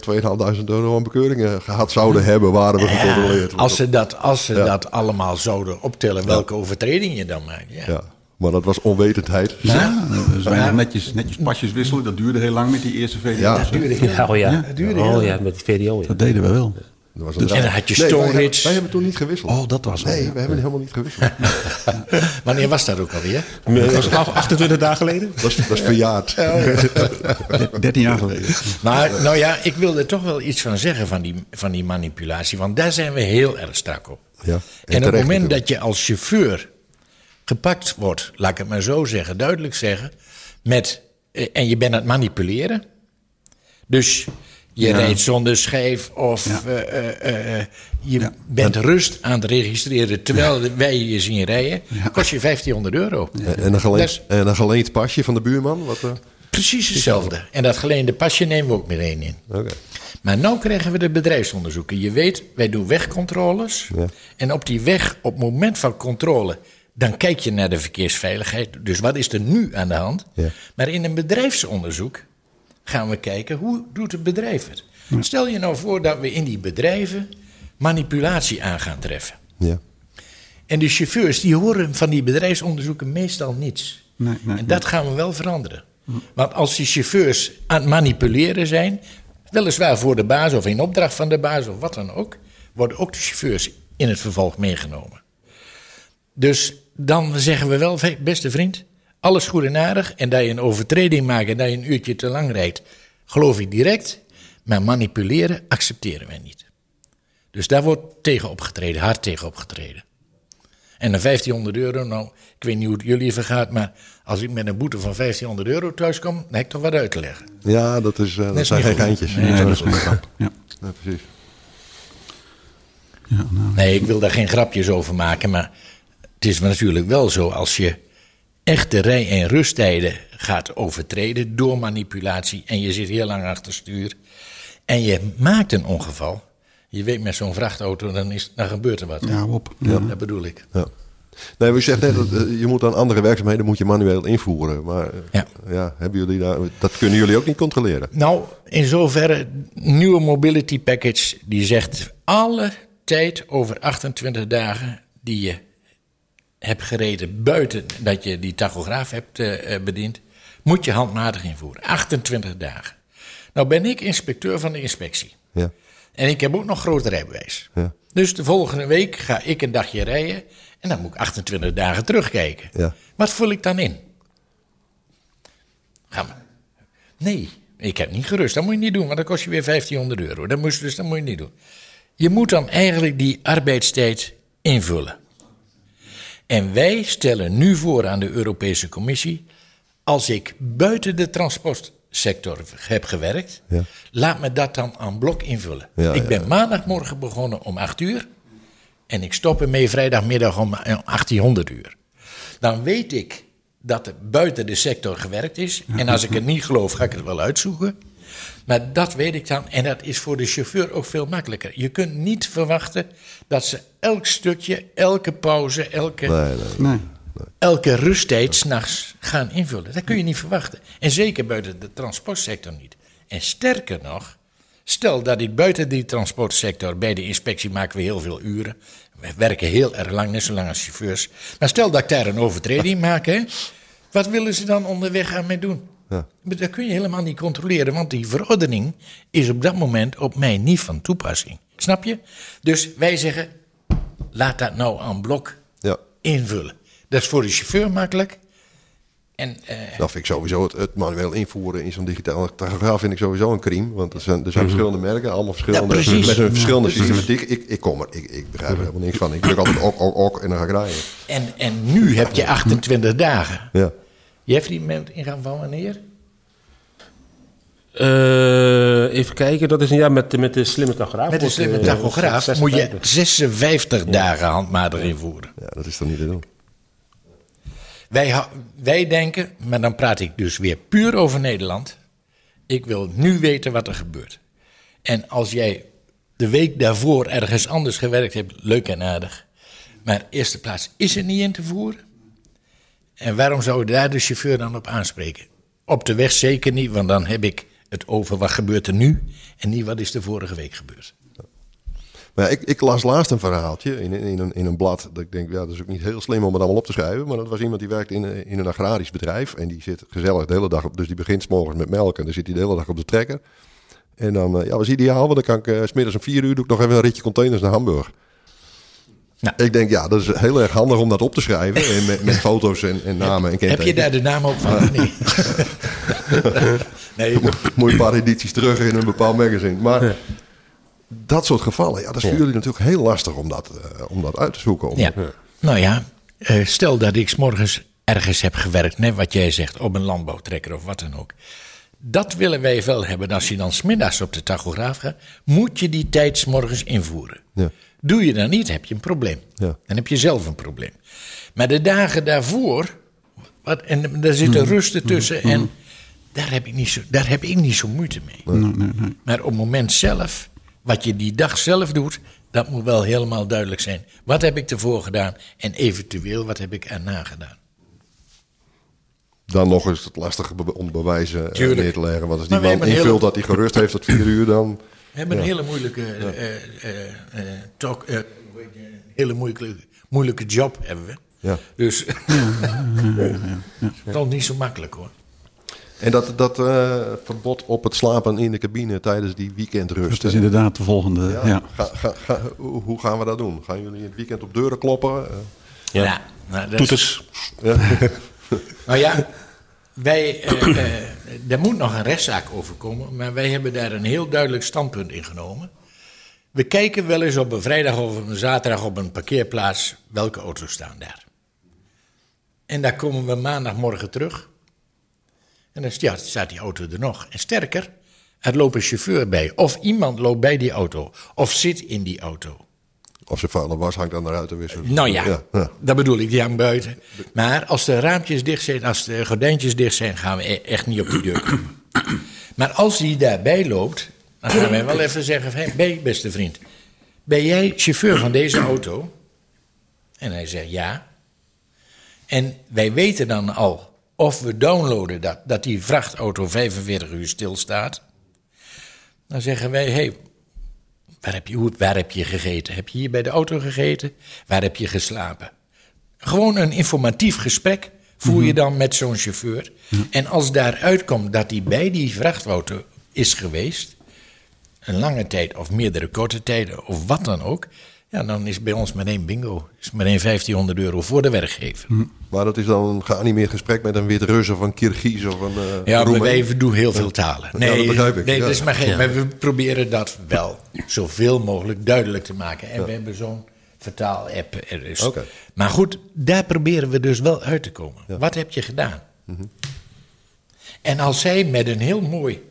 2.500 euro aan bekeuringen gehad zouden hebben, waren we gecontroleerd. Als ze dat, als ze Ja. dat allemaal zouden optellen, welke overtreding je dan maakt. Ja. Ja, maar dat was onwetendheid. Ja, dus weinig netjes, netjes pasjes wisselen. Dat duurde heel lang met die eerste VDO. Ja. Dat duurde heel Ja, oh ja. Dat duurde oh heel ja, met die VDO. Ja. Dat deden we wel. Dat was een En dan had je Nee, wij, hebben toen niet gewisseld. Oh, dat was het, Nee, we hebben helemaal niet gewisseld. Wanneer was dat ook alweer? Dat was 28 dagen geleden. Dat is, dat is verjaard. 13 jaar geleden. Maar nou ja, ik wil er toch wel iets van zeggen van die, van die manipulatie. Want daar zijn we heel erg strak op. Ja, en en op het moment natuurlijk. dat je als chauffeur gepakt wordt, laat ik het maar zo zeggen, duidelijk zeggen, met, eh, en je bent aan het manipuleren. Dus je rijdt zonder schijf of Ja. eh, eh, eh, je Ja. bent rust aan het registreren terwijl wij je zien rijden, kost je 1500 euro. En- En een, geleend, en een geleend pasje van de buurman? Wat, precies hetzelfde. En dat geleende pasje nemen we ook meteen in. Maar nu krijgen we de bedrijfsonderzoeken. Je weet, wij doen wegcontroles. Ja. En op die weg, op het moment van controle, dan kijk je naar de verkeersveiligheid. Dus wat is er nu aan de hand? Ja. Maar in een bedrijfsonderzoek gaan we kijken, hoe doet het bedrijf het? Stel je nou voor dat we in die bedrijven manipulatie aan gaan treffen. Ja. En de chauffeurs die horen van die bedrijfsonderzoeken meestal niets. Nee, nee, en dat gaan we wel veranderen. Want als die chauffeurs aan het manipuleren zijn, weliswaar voor de baas of in opdracht van de baas of wat dan ook, worden ook de chauffeurs in het vervolg meegenomen. Dus dan zeggen we wel, "Hey, beste vriend, alles goed en aardig. En dat je een overtreding maakt en dat je een uurtje te lang rijdt, geloof ik direct. Maar manipuleren accepteren wij niet. Dus daar wordt tegen opgetreden, hard tegen opgetreden. En een 1500 euro, nou, ik weet niet hoe het jullie vergaat, maar als ik met een boete van 1500 euro thuis kom, dan heb ik toch wat uit te leggen. Ja, dat, is, eh, dat is zijn geen geintjes. Nee, Nee, dat is. Ja. Ja, precies. Ja, nou, Nee, ik wil daar geen grapjes over maken, maar het is natuurlijk wel zo als je echte rij- en rusttijden gaat overtreden door manipulatie en je zit heel lang achter stuur en je maakt een ongeval. Je weet met zo'n vrachtauto, dan, is, dan gebeurt er wat. ja, op. Ja. Dat bedoel ik. Ja. Nee, u zegt net, dat, eh, je moet dan andere werkzaamheden moet je manueel invoeren. Maar eh, Ja. ja, hebben jullie daar, dat kunnen jullie ook niet controleren. Nou, in zoverre, nieuwe mobility package die zegt alle tijd over 28 dagen die je hebt gereden buiten dat je die tachograaf hebt eh, eh, bediend, moet je handmatig invoeren. 28 dagen. Nou ben ik inspecteur van de inspectie. Ja. En ik heb ook nog groot rijbewijs. Ja. Dus de volgende week ga ik een dagje rijden en dan moet ik 28 dagen terugkijken. Ja. Wat vul ik dan in? Ga maar. Nee, ik heb niet gerust. Dat moet je niet doen, want dan kost je weer 1500 euro. Dat moet, je- dus dat moet je niet doen. Je moet dan eigenlijk die arbeidstijd invullen. En wij stellen nu voor aan de Europese Commissie: als ik buiten de transportsector heb gewerkt, Ja. laat me dat dan aan blok invullen. Ja, ik ja, ben maandagmorgen begonnen om 8 uur en ik stop ermee vrijdagmiddag om 1800 uur. Dan weet ik dat er buiten de sector gewerkt is. En als ik het niet geloof, ga ik het wel uitzoeken. Maar dat weet ik dan. En dat is voor de chauffeur ook veel makkelijker. Je kunt niet verwachten dat ze elk stukje, elke pauze, elke, Nee, nee. Nee. elke rusttijd s'nachts gaan invullen. Dat kun je niet verwachten. En zeker buiten de transportsector niet. En sterker nog, stel dat ik buiten die transportsector, bij de inspectie maken we heel veel uren. We werken heel erg lang, net zo lang als chauffeurs. Maar stel dat ik daar een overtreding maak, hè, wat willen ze dan onderweg aan mij doen? Ja. Maar Dat kun je helemaal niet controleren, want die verordening is op dat moment op mij niet van toepassing. Snap je? Dus wij zeggen, laat dat nou aan blok Ja. invullen. Dat is voor de chauffeur makkelijk. En eh, Dat vind ik sowieso het, het manueel invoeren in zo'n digitale tachograaf vind ik sowieso een crime. Want er zijn, er zijn verschillende merken, allemaal verschillende, Ja, met een verschillende systematiek. Ik, ik kom er, ik, ik begrijp er helemaal niks van. Ik druk altijd ok, ok, ok en dan ga ik rijden. En, en nu heb je 28 dagen. Ja. Je heeft die met ingaan van wanneer? Eh, even kijken, dat is een jaar met, met de slimme tachograaf. Met de slimme eh, tachograaf moet je 56. 56 dagen handmatig invoeren. Ja, dat is dan niet te doen. Wij, wij denken, maar dan praat ik dus weer puur over Nederland. Ik wil nu weten wat er gebeurt. En als jij de week daarvoor ergens anders gewerkt hebt, leuk en aardig. Maar eerste plaats is er niet in te voeren. En waarom zou je daar de chauffeur dan op aanspreken? Op de weg zeker niet, want dan heb ik het over wat gebeurt er nu en niet wat is er vorige week gebeurd. Maar ik, ik las laatst een verhaaltje in, in, een, in een blad. Dat ik denk, ja, dat is ook niet heel slim om het allemaal op te schrijven. Maar dat was iemand die werkt in, een- in een agrarisch bedrijf. En die zit gezellig de hele dag op. Dus die begint 's morgens met melk. En dan zit hij de hele dag op de trekker. En dan, eh, ja, was ideaal. Want dan kan ik eh, 's smiddags om vier uur doe ik nog even een ritje containers naar Hamburg. Nou. Ik denk, ja, dat is heel erg handig om dat op te schrijven. En met, met foto's en, en namen en Heb je daar de naam ook van? Nee. nee, Moet je een paar edities terug in een bepaald magazine. Maar dat soort gevallen, ja, dat is voor jullie natuurlijk heel lastig om dat, eh, om dat uit te zoeken. Om Ja. Nou ja, eh, stel dat ik 's morgens ergens heb gewerkt, net wat jij zegt, op een landbouwtrekker of wat dan ook. Dat willen wij wel hebben. Als je dan smiddags op de tachograaf gaat, moet je die tijd 's morgens invoeren. Ja. Doe je dat niet, heb je een probleem. Ja. Dan heb je zelf een probleem. Maar de dagen daarvoor, wat, en daar zitten rusten tussen en daar heb, ik niet zo, daar heb ik niet zo moeite mee. Nee, nee, nee. Maar op het moment zelf, wat je die dag zelf doet, dat moet wel helemaal duidelijk zijn. Wat heb ik ervoor gedaan en eventueel wat heb ik erna gedaan? Dan nog is het lastig om bewijzen eh, Tuurlijk. neer te leggen. Want als die man een invult dat hij gerust heeft tot vier uur, dan... We hebben een hele moeilijke, eh, eh, eh, talk, een hele moeilijke, moeilijke job hebben we. Ja. Dus dat is niet zo makkelijk hoor. En dat, dat eh, verbod op het slapen in de cabine tijdens die weekendrust. Dat is inderdaad de volgende. Ja, Ja. Ga, ga, ga- hoe gaan we dat doen? Gaan jullie in het weekend op deuren kloppen? Ja. Ja, nou, dat is- Toeters. Nou ja, wij, eh, eh, er moet nog een rechtszaak over komen, maar wij hebben daar een heel duidelijk standpunt in genomen. We kijken wel eens op een vrijdag of een zaterdag op een parkeerplaats welke auto's staan daar. En daar komen we maandagmorgen terug. En dan ja, staat die auto er nog. En sterker, er loopt een chauffeur bij. Of iemand loopt bij die auto. Of zit in die auto. Of ze vuile was hangt dan eruit te wisselen. Nou ja, ja, ja. dat bedoel ik, die hangt buiten. Maar als de raampjes dicht zijn, als de gordijntjes dicht zijn, gaan we e- echt niet op die deur. Maar als die daarbij loopt, dan gaan wij wel even zeggen: hey, beste vriend, ben jij chauffeur van deze auto? En hij zegt ja. En wij weten dan al of we downloaden dat, dat die vrachtauto 45 uur stilstaat. Dan zeggen wij: hey, Waar heb, je, hoe, waar heb je gegeten? Heb je hier bij de auto gegeten? Waar heb je geslapen? Gewoon een informatief gesprek voer je dan met zo'n chauffeur. En als daaruit komt dat hij bij die vrachtauto is geweest, een lange tijd of meerdere korte tijden of wat dan ook, ja, dan is bij ons meteen bingo. Is meteen 1500 euro voor de werkgever. Maar dat is dan een geanimeerd gesprek met een Wit-Rus of een Kirgiz of een uh, Ja, maar wij doen heel veel talen. Nee, dat begrijp ik, nee ja. dat is maar geen. Maar we proberen dat wel zoveel mogelijk duidelijk te maken. En we hebben zo'n vertaal-app er is. Oké. Maar goed, daar proberen we dus wel uit te komen. Wat heb je gedaan? Mhm. En als zij met een heel mooi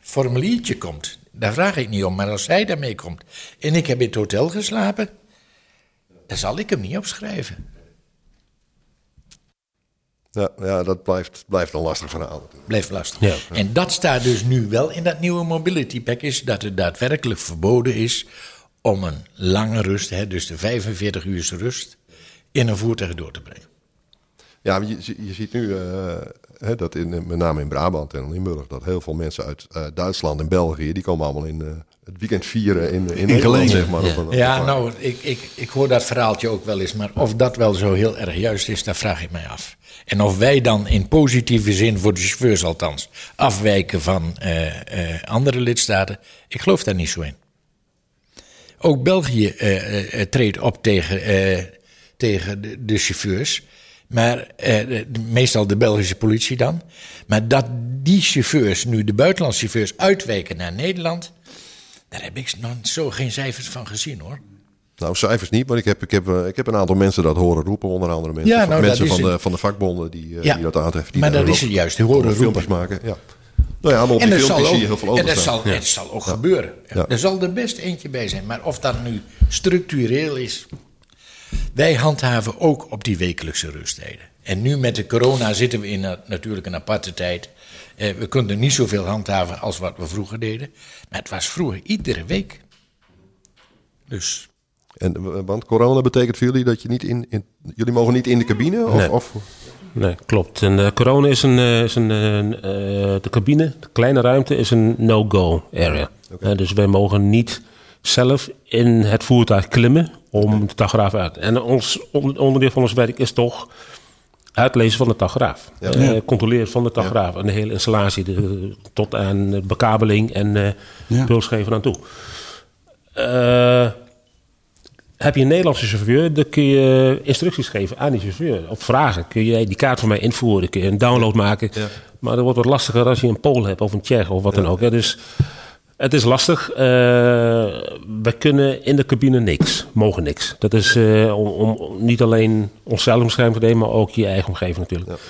formuliertje komt, daar vraag ik niet om, maar als zij daarmee komt en ik heb in het hotel geslapen, dan zal ik hem niet opschrijven. Ja, ja, dat blijft, blijft een lastig verhaal. Blijft lastig. Ja. En dat staat dus nu wel in dat nieuwe mobility package, dat het daadwerkelijk verboden is om een lange rust, hè, dus de 45 uur rust, in een voertuig door te brengen. Ja, je ziet nu, eh, hè, dat in, met name in Brabant en Limburg, dat heel veel mensen uit eh, Duitsland en België, die komen allemaal in eh, het weekend vieren in, in, Nederland, Geleen. zeg maar. op een- op Ja, een- nou, ik, ik, ik hoor dat verhaaltje ook wel eens, maar of dat wel zo heel erg juist is, daar vraag ik mij af. En of wij dan in positieve zin, voor de chauffeurs althans, afwijken van eh, eh, andere lidstaten, ik geloof daar niet zo in. Ook België eh, eh, treedt op tegen, eh, tegen de, de chauffeurs. Maar eh, meestal de Belgische politie dan. Maar dat die chauffeurs, nu de buitenlandse chauffeurs, uitwijken naar Nederland. Daar heb ik nog zo geen cijfers van gezien hoor. Nou, cijfers niet, maar ik heb, ik, heb, eh, ik heb een aantal mensen dat horen roepen, onder andere mensen, Ja, van, nou, mensen van, de, van de vakbonden die, eh, Ja. die dat aantreffen. Die Maar dat is het juist, die horen filmpjes roepen. maken. Ja. Nou ja, maar op die dat filmpjes zie je heel veel en dat zal, het zal ook gebeuren. Er zal er best eentje bij zijn. Maar of dat nu structureel is. Wij handhaven ook op die wekelijkse rusttijden. En nu met de corona zitten we in een- natuurlijk een aparte tijd. Eh, we kunnen niet zoveel handhaven als wat we vroeger deden. Maar het was vroeger iedere week. Dus En, eh, want corona betekent voor jullie dat je niet in, in jullie mogen niet in de cabine? Of, Nee. of, Nee, klopt. En eh, corona is een, eh, is een de cabine, de kleine ruimte, is een no-go area. Dus wij mogen niet zelf in het voertuig klimmen om de tachograaf uit. En ons on- onderdeel van ons werk is toch uitlezen van de tachograaf. Ja. Eh, controleren van de tachograaf. En de hele installatie de, tot aan bekabeling en eh Ja. pulsgeven aan toe. Eh, heb je een Nederlandse chauffeur, dan kun je instructies geven aan die chauffeur. Op vragen kun je die kaart van mij invoeren, kun je een download maken. Maar dat wordt wat lastiger als je een Pool hebt of een Tsjech of wat dan ook. hè. Dus het is lastig. Eh wij kunnen in de cabine niks, mogen niks. Dat is eh, om, om niet alleen onszelf bescherming te nemen, maar ook je eigen omgeving natuurlijk.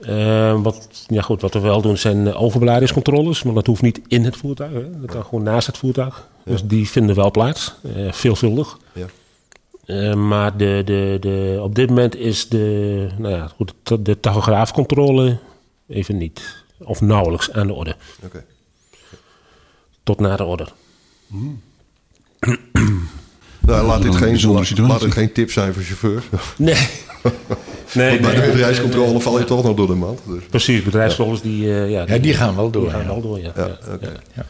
Eh, wat, ja goed, wat we wel doen zijn overbeladingscontroles, maar dat hoeft niet in het voertuig. Hè. Dat kan gewoon naast het voertuig. Dus die vinden wel plaats, veelvuldig. Ja. Maar de, de, de, op dit moment is de, nou ja, goed, de, de tachograafcontrole even niet, of nauwelijks aan de orde. Oké. Tot na de orde. Nou, laat dit, Een geen, laat, dit geen tip zijn voor chauffeurs. Nee. nee, Want bij de nee. bedrijfscontrole val je toch nog door de mand. Dus. Precies, bedrijfscontroles die, eh, ja, ja, die gaan wel door. die gaan ja. wel door. Ja. Ja.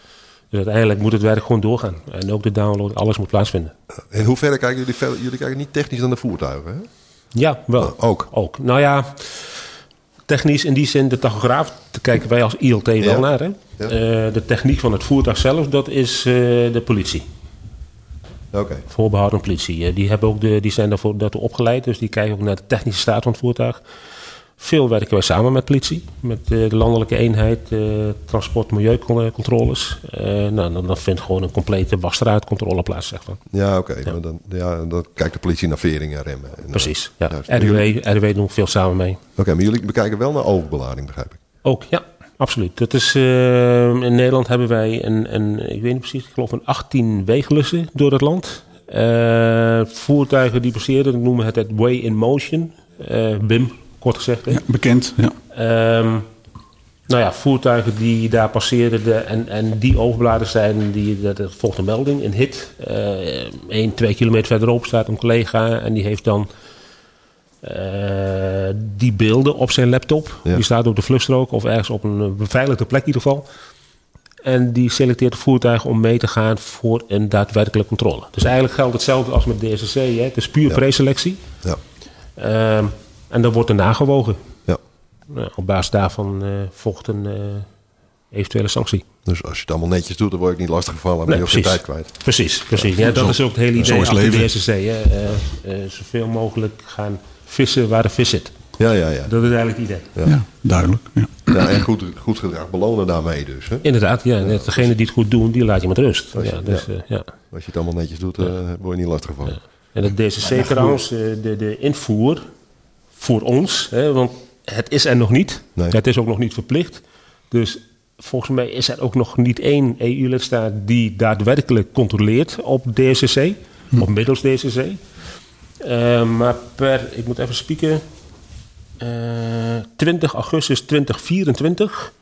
Dus uiteindelijk moet het werk gewoon doorgaan. En ook de download, alles moet plaatsvinden. In hoeverre kijken jullie verder? Jullie kijken niet technisch naar de voertuigen, hè? Ja, wel. Oh, ook. Ook. Nou ja, technisch in die zin, de tachograaf, daar kijken wij als ILT wel Ja. naar. Hè? Ja. Eh, de techniek van het voertuig zelf, dat is eh, de politie. Oké. Voorbehouden politie. Eh, die, hebben ook de, die zijn daarvoor, daartoe opgeleid, dus die kijken ook naar de technische staat van het voertuig. Veel werken wij samen met politie, met de landelijke eenheid, transport milieucontroles. Nou, dan, dan vindt gewoon een complete wasstraatcontrole plaats, zeg maar. Ja, oké. Dan, ja, dan kijkt de politie naar vering en remmen. En, Precies, ja. RUW, RUW doen we veel samen mee. Oké, maar jullie bekijken wel naar overbelading, begrijp ik. Ook, ja, absoluut. Dat is, eh, in Nederland hebben wij een, een, ik weet niet precies, ik geloof een 18 weeglussen door het land. Eh, voertuigen die passeren, dan noemen het het Way in Motion, eh BIM, kort gezegd. Ja, bekend. Ja. Ehm, nou ja, voertuigen die daar passeren de, en, en die overbeladen zijn, die, dat, dat volgt een melding, een hit. Eh 1, 2 kilometer verderop staat een collega en die heeft dan eh, die beelden op zijn laptop. Ja. Die staat op de vluchtstrook of ergens op een eh, beveiligde plek in ieder geval. En die selecteert het voertuig om mee te gaan voor een daadwerkelijke controle. Dus eigenlijk geldt hetzelfde als met DSSC. Hè? Het is puur Ja. preselectie. Ja. Ehm, en dan wordt er nagewogen. ja. Nou, op basis daarvan eh, volgt een eh, eventuele sanctie. Dus als je het allemaal netjes doet, dan word ik niet lastiggevallen. Dan ben je geen tijd kwijt. Precies, precies. Ja, dat Zo- is ook het hele idee achter de. Hè? Eh, eh, zoveel mogelijk gaan vissen waar de vis zit. Ja, ja, ja. Dat is eigenlijk het idee. Ja. Ja, duidelijk. Ja. ja en goed, goed gedrag belonen daarmee dus. Hè? Inderdaad, ja. net degene die het goed doen, die laat je met rust. Als je- Ja, dus, ja. eh, ja. Als je het allemaal netjes doet, eh, word je niet lastiggevallen. En het DCC trouwens, eh, de, de invoer voor ons, hè, want het is er nog niet. Nee. Het is ook nog niet verplicht. Dus volgens mij is er ook nog niet één EU-lidstaat die daadwerkelijk controleert op DSCC, op middels DSCC. Eh, maar per, ik moet even spieken, eh 20 augustus 2024,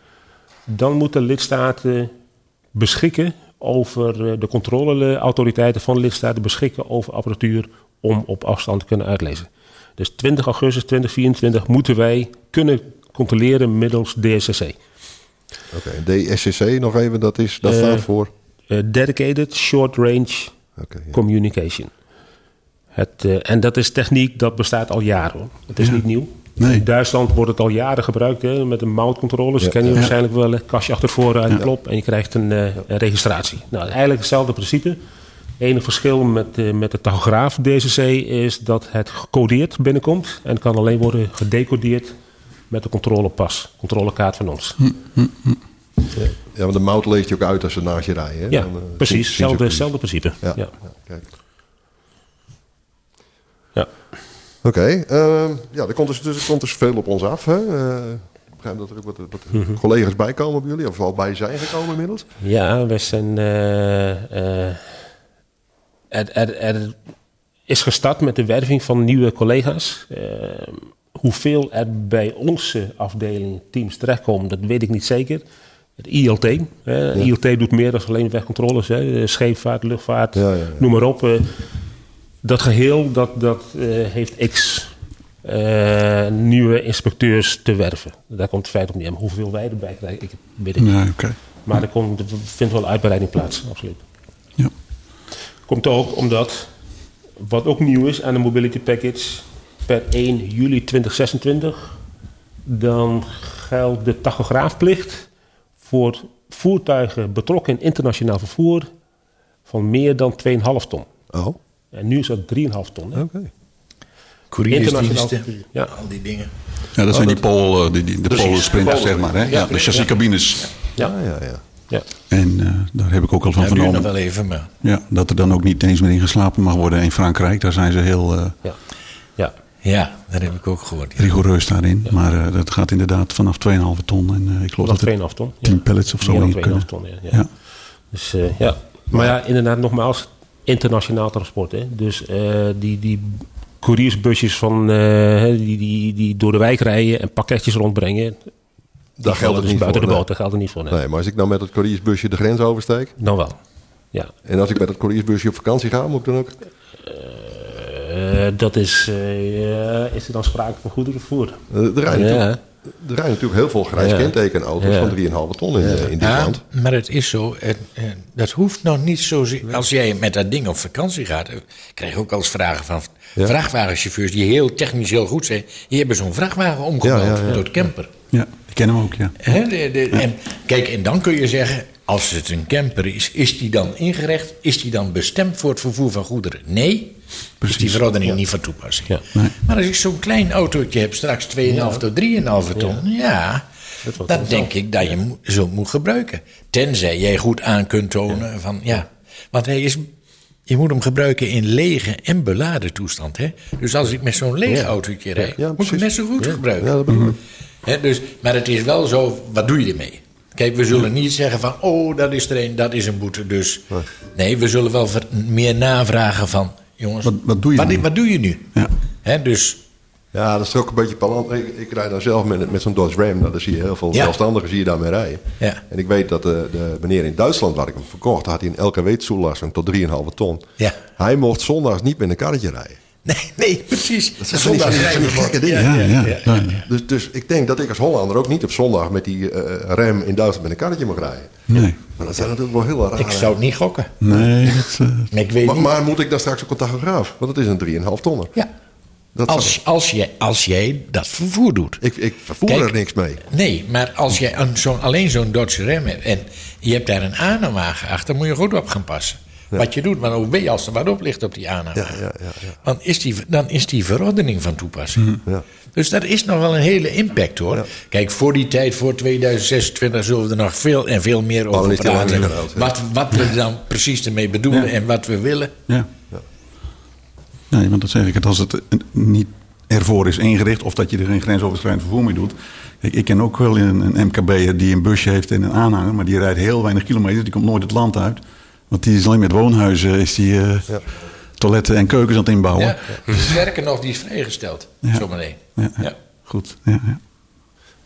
dan moeten lidstaten beschikken over eh, de controleautoriteiten van lidstaten beschikken over apparatuur om op afstand te kunnen uitlezen. Dus 20 augustus 2024 moeten wij kunnen controleren middels DSCC. Oké, DSCC nog even, dat, is, dat Eh, staat voor... Eh, dedicated Short Range ja. Communication. Het, eh, en dat is techniek dat bestaat al jaren. hoor. Het is Ja. niet nieuw. Nee. In Duitsland wordt het al jaren gebruikt hè, met een moutcontrole. Ze Ja. kennen je Ja. waarschijnlijk wel. Een kastje achter voren uit de klop en je krijgt een, eh, een registratie. Nou, eigenlijk hetzelfde principe. Enig verschil met, eh, met de tachograaf DCC is dat het gecodeerd binnenkomt en kan alleen worden gedecodeerd met de controlepas, controlekaart van ons. Ja, want de mout leest je ook uit als ze naast je rijden. Hè? Ja, Dan, eh, precies. Hetzelfde, precies. hetzelfde principe. Ja, Ja. ja, kijk. Ja. Oké, ehm, ja, er komt dus, dus, er komt dus veel op ons af. Hè? Eh, begrijp dat er ook wat, wat collega's bij komen bij jullie, of al bij zijn gekomen inmiddels. Ja, we zijn. eh, eh, er, er, er is gestart met de werving van nieuwe collega's. Hoeveel er bij onze afdeling teams terechtkomen, dat weet ik niet zeker. Het ILT. hè. ILT doet meer dan alleen wegcontroles. Hè. Scheepvaart, luchtvaart, Ja, ja, ja. noem maar op. Dat geheel dat, dat, eh, heeft x eh, nieuwe inspecteurs te werven. Daar komt het feit op niet aan. Hoeveel wij erbij krijgen, ik weet ik niet. Ja. Maar er, komt, er vindt wel uitbreiding plaats, absoluut. Ja. Komt ook omdat, wat ook nieuw is aan de Mobility Package, per 1 juli 2026, dan geldt de tachograafplicht voor voertuigen betrokken in internationaal vervoer van meer dan 2,5 ton. Oh. En nu is dat 3,5 ton. hè. Couriersdiensten, vervoer. Ja. al die dingen. Ja, dat zijn die pol, eh, die, die, de polensprinters, Polen. zeg maar. Hè? Ja, Ja. de chassiscabines. Ja. Ja, ja, ja. Ja. En eh, daar heb ik ook al van Dat duurt nog vernomen. wel even, maar... Ja, dat er dan ook niet eens meer in geslapen mag worden in Frankrijk. Daar zijn ze heel eh, Ja. ja. Ja, dat heb ik ook gehoord. ja. rigoureus daarin. Maar eh, dat gaat inderdaad vanaf 2,5 ton. En eh, ik geloof Vanaf dat 2,5 er ton. 10 pallets of zo Meer dan in 2,5 kunnen. ton, ja. ja. Ja. Dus eh, ja. Maar ja, inderdaad, nogmaals, internationaal transport. Hè? Dus eh, die, die couriersbusjes van, eh, die, die, die door de wijk rijden en pakketjes rondbrengen. Daar geldt het dus niet buiten voor, de nee. boot, daar geldt het niet voor. Nee. Nee, maar als ik nou met het couriersbusje de grens oversteek... Dan wel. Ja. en als ik met het couriersbusje op vakantie ga, moet ik dan ook... Eh, dat is, is er dan sprake van goederenvervoer? Er rijden, Ja. Er rijden natuurlijk heel veel grijs Ja. kentekenauto's Ja. van 3,5 ton in, eh, in dit Ja, land. maar het is zo, het, eh, dat hoeft nog niet zo. Als jij met dat ding op vakantie gaat, eh, krijg je ook al eens vragen van vrachtwagenchauffeurs die heel technisch heel goed zijn. Die hebben zo'n vrachtwagen omgebouwd Ja, ja, ja. door camper. Ja, ik ken hem ook, ja. Hè, de, de, en, kijk, en dan kun je zeggen, als het een camper is, is die dan ingerecht? Is die dan bestemd voor het vervoer van goederen? Nee, is die verordening niet van toepassing. Ja. Nee. Maar als ik zo'n klein autootje heb, straks 2,5 tot 3,5 ton, ja, wordt dan wel denk ik dat je mo- zo moet gebruiken. Tenzij jij goed aan kunt tonen van, ja, want hij is... Je moet hem gebruiken in lege en beladen toestand. Hè? Dus als ik met zo'n leeg autootje rijd, Ja, moet ik hem net precies. zo goed gebruiken. Ja, dat bedoel ik. Hè, dus, maar het is wel zo, wat doe je ermee? Kijk, we zullen niet zeggen van, oh, dat is er een, dat is een boete. Dus nee, we zullen wel meer navragen van, jongens, Wat- wat doe je wat, nu? wat doe je nu? Ja. Hè, dus, Ja, dat is ook een beetje palant. Ik, ik rijd dan zelf met, met zo'n Dodge Ram. Nou, daar zie je heel veel Ja. zelfstandigen zie je daarmee rijden. Ja. En ik weet dat de, de meneer in Duitsland, waar ik hem verkocht, had hij een LKW-toelassing tot 3,5 ton. Ja. Hij mocht zondags niet met een karretje rijden. nee, nee, precies. zijn van die- Zondags van die rijden we gekke dingen. Ja, ja. ja, Dus, dus ik denk dat ik als Hollander ook niet op zondag met die eh, Ram in Duitsland met een karretje mag rijden. Nee. Maar dat zijn natuurlijk wel heel rare... Ik zou het niet gokken. Nee, dat, eh, Maar ik weet maar, niet. maar moet ik dan straks ook een tachograaf? Want het is een 3,5 tonner. ja. Dat Als, als, jij, als jij dat vervoer doet. ik, ik vervoer Kijk. er niks mee. Nee, maar als jij een, zo'n, alleen zo'n Dodge Ram hebt en je hebt daar een aanhangwagen achter, moet je goed op gaan passen. Wat je doet, maar hoe ben je als er wat op ligt op die aanhangwagen? Ja, ja, ja, ja. Dan, is die, dan is die verordening van toepassing. Ja. Dus dat is nog wel een hele impact hoor. Kijk, voor die tijd, voor 2026, zullen we er nog veel en veel meer over praten. Wat, wat we dan precies ermee bedoelen Ja. en wat we willen. ja. Nee, want dat zeg ik het. Als het niet ervoor is ingericht of dat je er geen grensoverschrijdend vervoer mee doet. Kijk, ik ken ook wel een, een MKB'er die een busje heeft en een aanhanger, maar die rijdt heel weinig kilometers. Die komt nooit het land uit. Want die is alleen met woonhuizen, is die eh, Ja. toiletten en keukens aan het inbouwen. Ja. Sterker nog, die is vrijgesteld. Ja. Zometeen. Ja, ja. Ja. Goed. Ja, ja.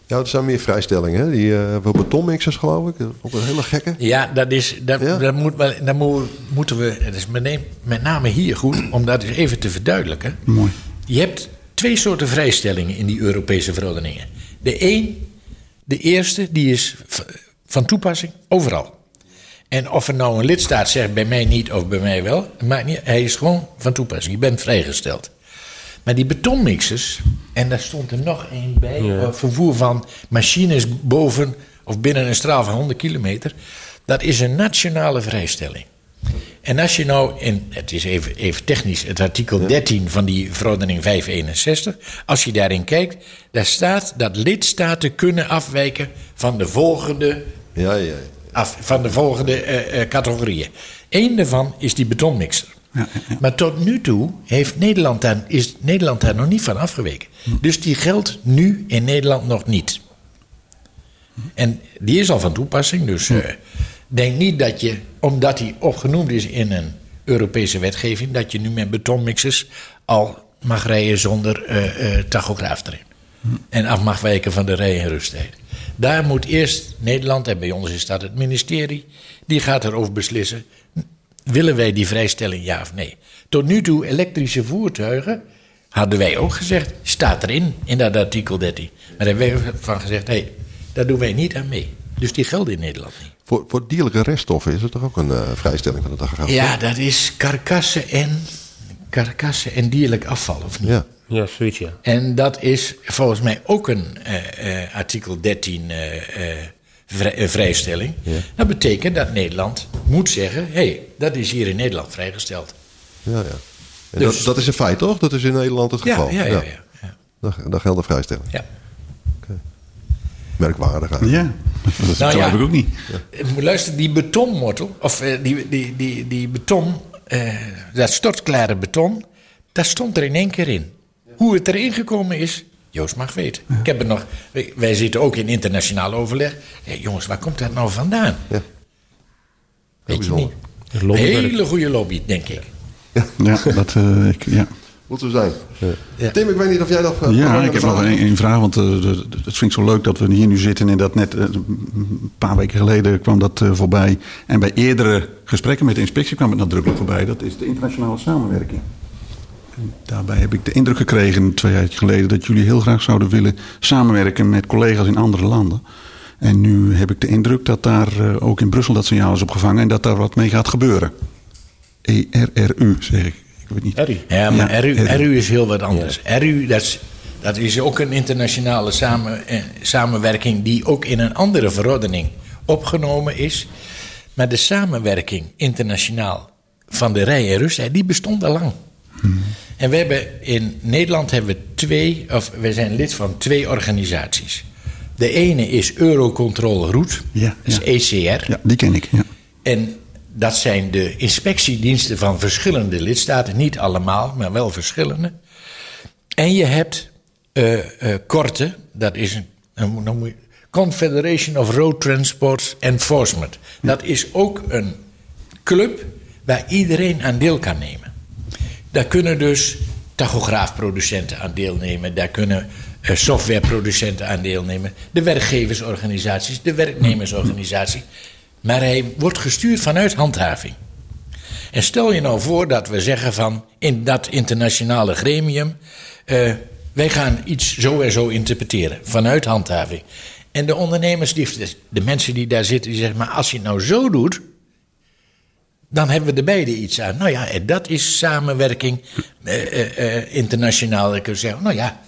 Ja, er zijn meer vrijstellingen. Hè? Die uh, betonmixers, geloof ik. Ook een hele gekke. Ja, dat, is, dat, Ja? dat, moet wel, dat moet- moeten we. Dat is met, neem- met name hier goed, om dat eens even te verduidelijken. Mooi. Je hebt twee soorten vrijstellingen in die Europese verordeningen. De een, de eerste, die is van toepassing overal. En of er nou een lidstaat zegt bij mij niet of bij mij wel, maakt niet, hij is gewoon van toepassing. Je bent vrijgesteld. Maar die betonmixers, en daar stond er nog één bij, eh, vervoer van machines boven of binnen een straal van 100 kilometer, dat is een nationale vrijstelling. En als je nou in, het is even, even technisch, het artikel 13 van die verordening 561, als je daarin kijkt, daar staat dat lidstaten kunnen afwijken van de volgende Ja, ja. Af van de volgende eh, eh, categorieën. Eén daarvan is die betonmixer. Maar tot nu toe heeft Nederland daar, is Nederland daar nog niet van afgeweken. Dus die geldt nu in Nederland nog niet. En die is al van toepassing. Dus eh, denk niet dat je, omdat die opgenoemd is in een Europese wetgeving, dat je nu met betonmixers al mag rijden zonder eh, tachograaf erin. En af mag wijken van de rij- en rusttijd. Daar moet eerst Nederland, en bij ons is dat het ministerie, die gaat erover beslissen. Willen wij die vrijstelling ja of nee? Tot nu toe elektrische voertuigen, hadden wij ook gezegd, staat erin in dat artikel 13. Maar daar hebben wij van gezegd, hé, hey, daar doen wij niet aan mee. Dus die gelden in Nederland niet. Voor, voor dierlijke reststoffen is er toch ook een eh, vrijstelling van de tachograaf? Ja, dat is karkassen en, karkassen en dierlijk afval, of niet? Ja. Ja, zoiets ja. En dat is volgens mij ook een eh, eh, artikel 13 eh, vrij- vrijstelling. Dat betekent dat Nederland moet zeggen: hé, hey, dat is hier in Nederland vrijgesteld. Ja, ja. En Dus- dat, dat is een feit, toch? Dat is in Nederland het Ja, geval. ja, ja. ja, ja. Dan, dan geldt de vrijstelling. ja. Merkwaardig eigenlijk. Ja, dat Nou ja. heb ik ook niet. Moet Luister, die betonmortel, of eh, die, die, die, die beton, eh, dat stortklare beton, dat stond er in één keer in. Hoe het erin gekomen is, Joost mag weten. Ik heb het nog, wij, wij zitten ook in internationaal overleg. Jongens, waar komt dat nou vandaan? Ja. Weet je niet. lobbywerk. Hele goede lobby, denk ik. Ja, dat, eh, ik, ja. Moet zo zijn. Ja. Tim, ik weet niet of jij nog... eh, ja ik heb nog één vraag. Want eh, de- de- het vind ik zo leuk dat we hier nu zitten. En dat net een paar weken geleden kwam dat voorbij. En bij eerdere gesprekken met de inspectie kwam het nadrukkelijk voorbij. Dat is de internationale samenwerking. Daarbij heb ik de indruk gekregen twee jaar geleden... dat jullie heel graag zouden willen samenwerken met collega's in andere landen. En nu heb ik de indruk dat daar eh, ook in Brussel dat signaal is opgevangen... en dat daar wat mee gaat gebeuren. ERRU, zeg ik. Ik weet niet. Harry. Ja, maar Ja, RU, RU. RU is heel wat anders. RU, dat is, dat is ook een internationale samen, eh, samenwerking die ook in een andere verordening opgenomen is. Maar de samenwerking internationaal van de rij en rusttijd, die bestond al lang. En we hebben in Nederland hebben we twee, of we zijn lid van twee organisaties. De ene is Eurocontrol Route, Ja, dat is ja. ECR. Ja, die ken ik. Ja. En dat zijn de inspectiediensten van verschillende lidstaten. Niet allemaal, maar wel verschillende. En je hebt eh, eh, Korte, dat is een, een, je- Confederation of Road Transport Enforcement. Dat is ook een club waar iedereen aan deel kan nemen. Daar kunnen dus tachograafproducenten aan deelnemen. Daar kunnen eh, softwareproducenten aan deelnemen. De werkgeversorganisaties, de werknemersorganisatie. Maar hij wordt gestuurd vanuit handhaving. En stel je nou voor dat we zeggen van in dat internationale gremium. eh, wij gaan iets zo en zo interpreteren vanuit handhaving. En de ondernemers, die, de mensen die daar zitten, die zeggen: maar als je het nou zo doet, dan hebben we er beide iets aan. Nou ja, en dat is samenwerking eh, eh, eh, internationaal. Dan kun je zeggen, nou ja,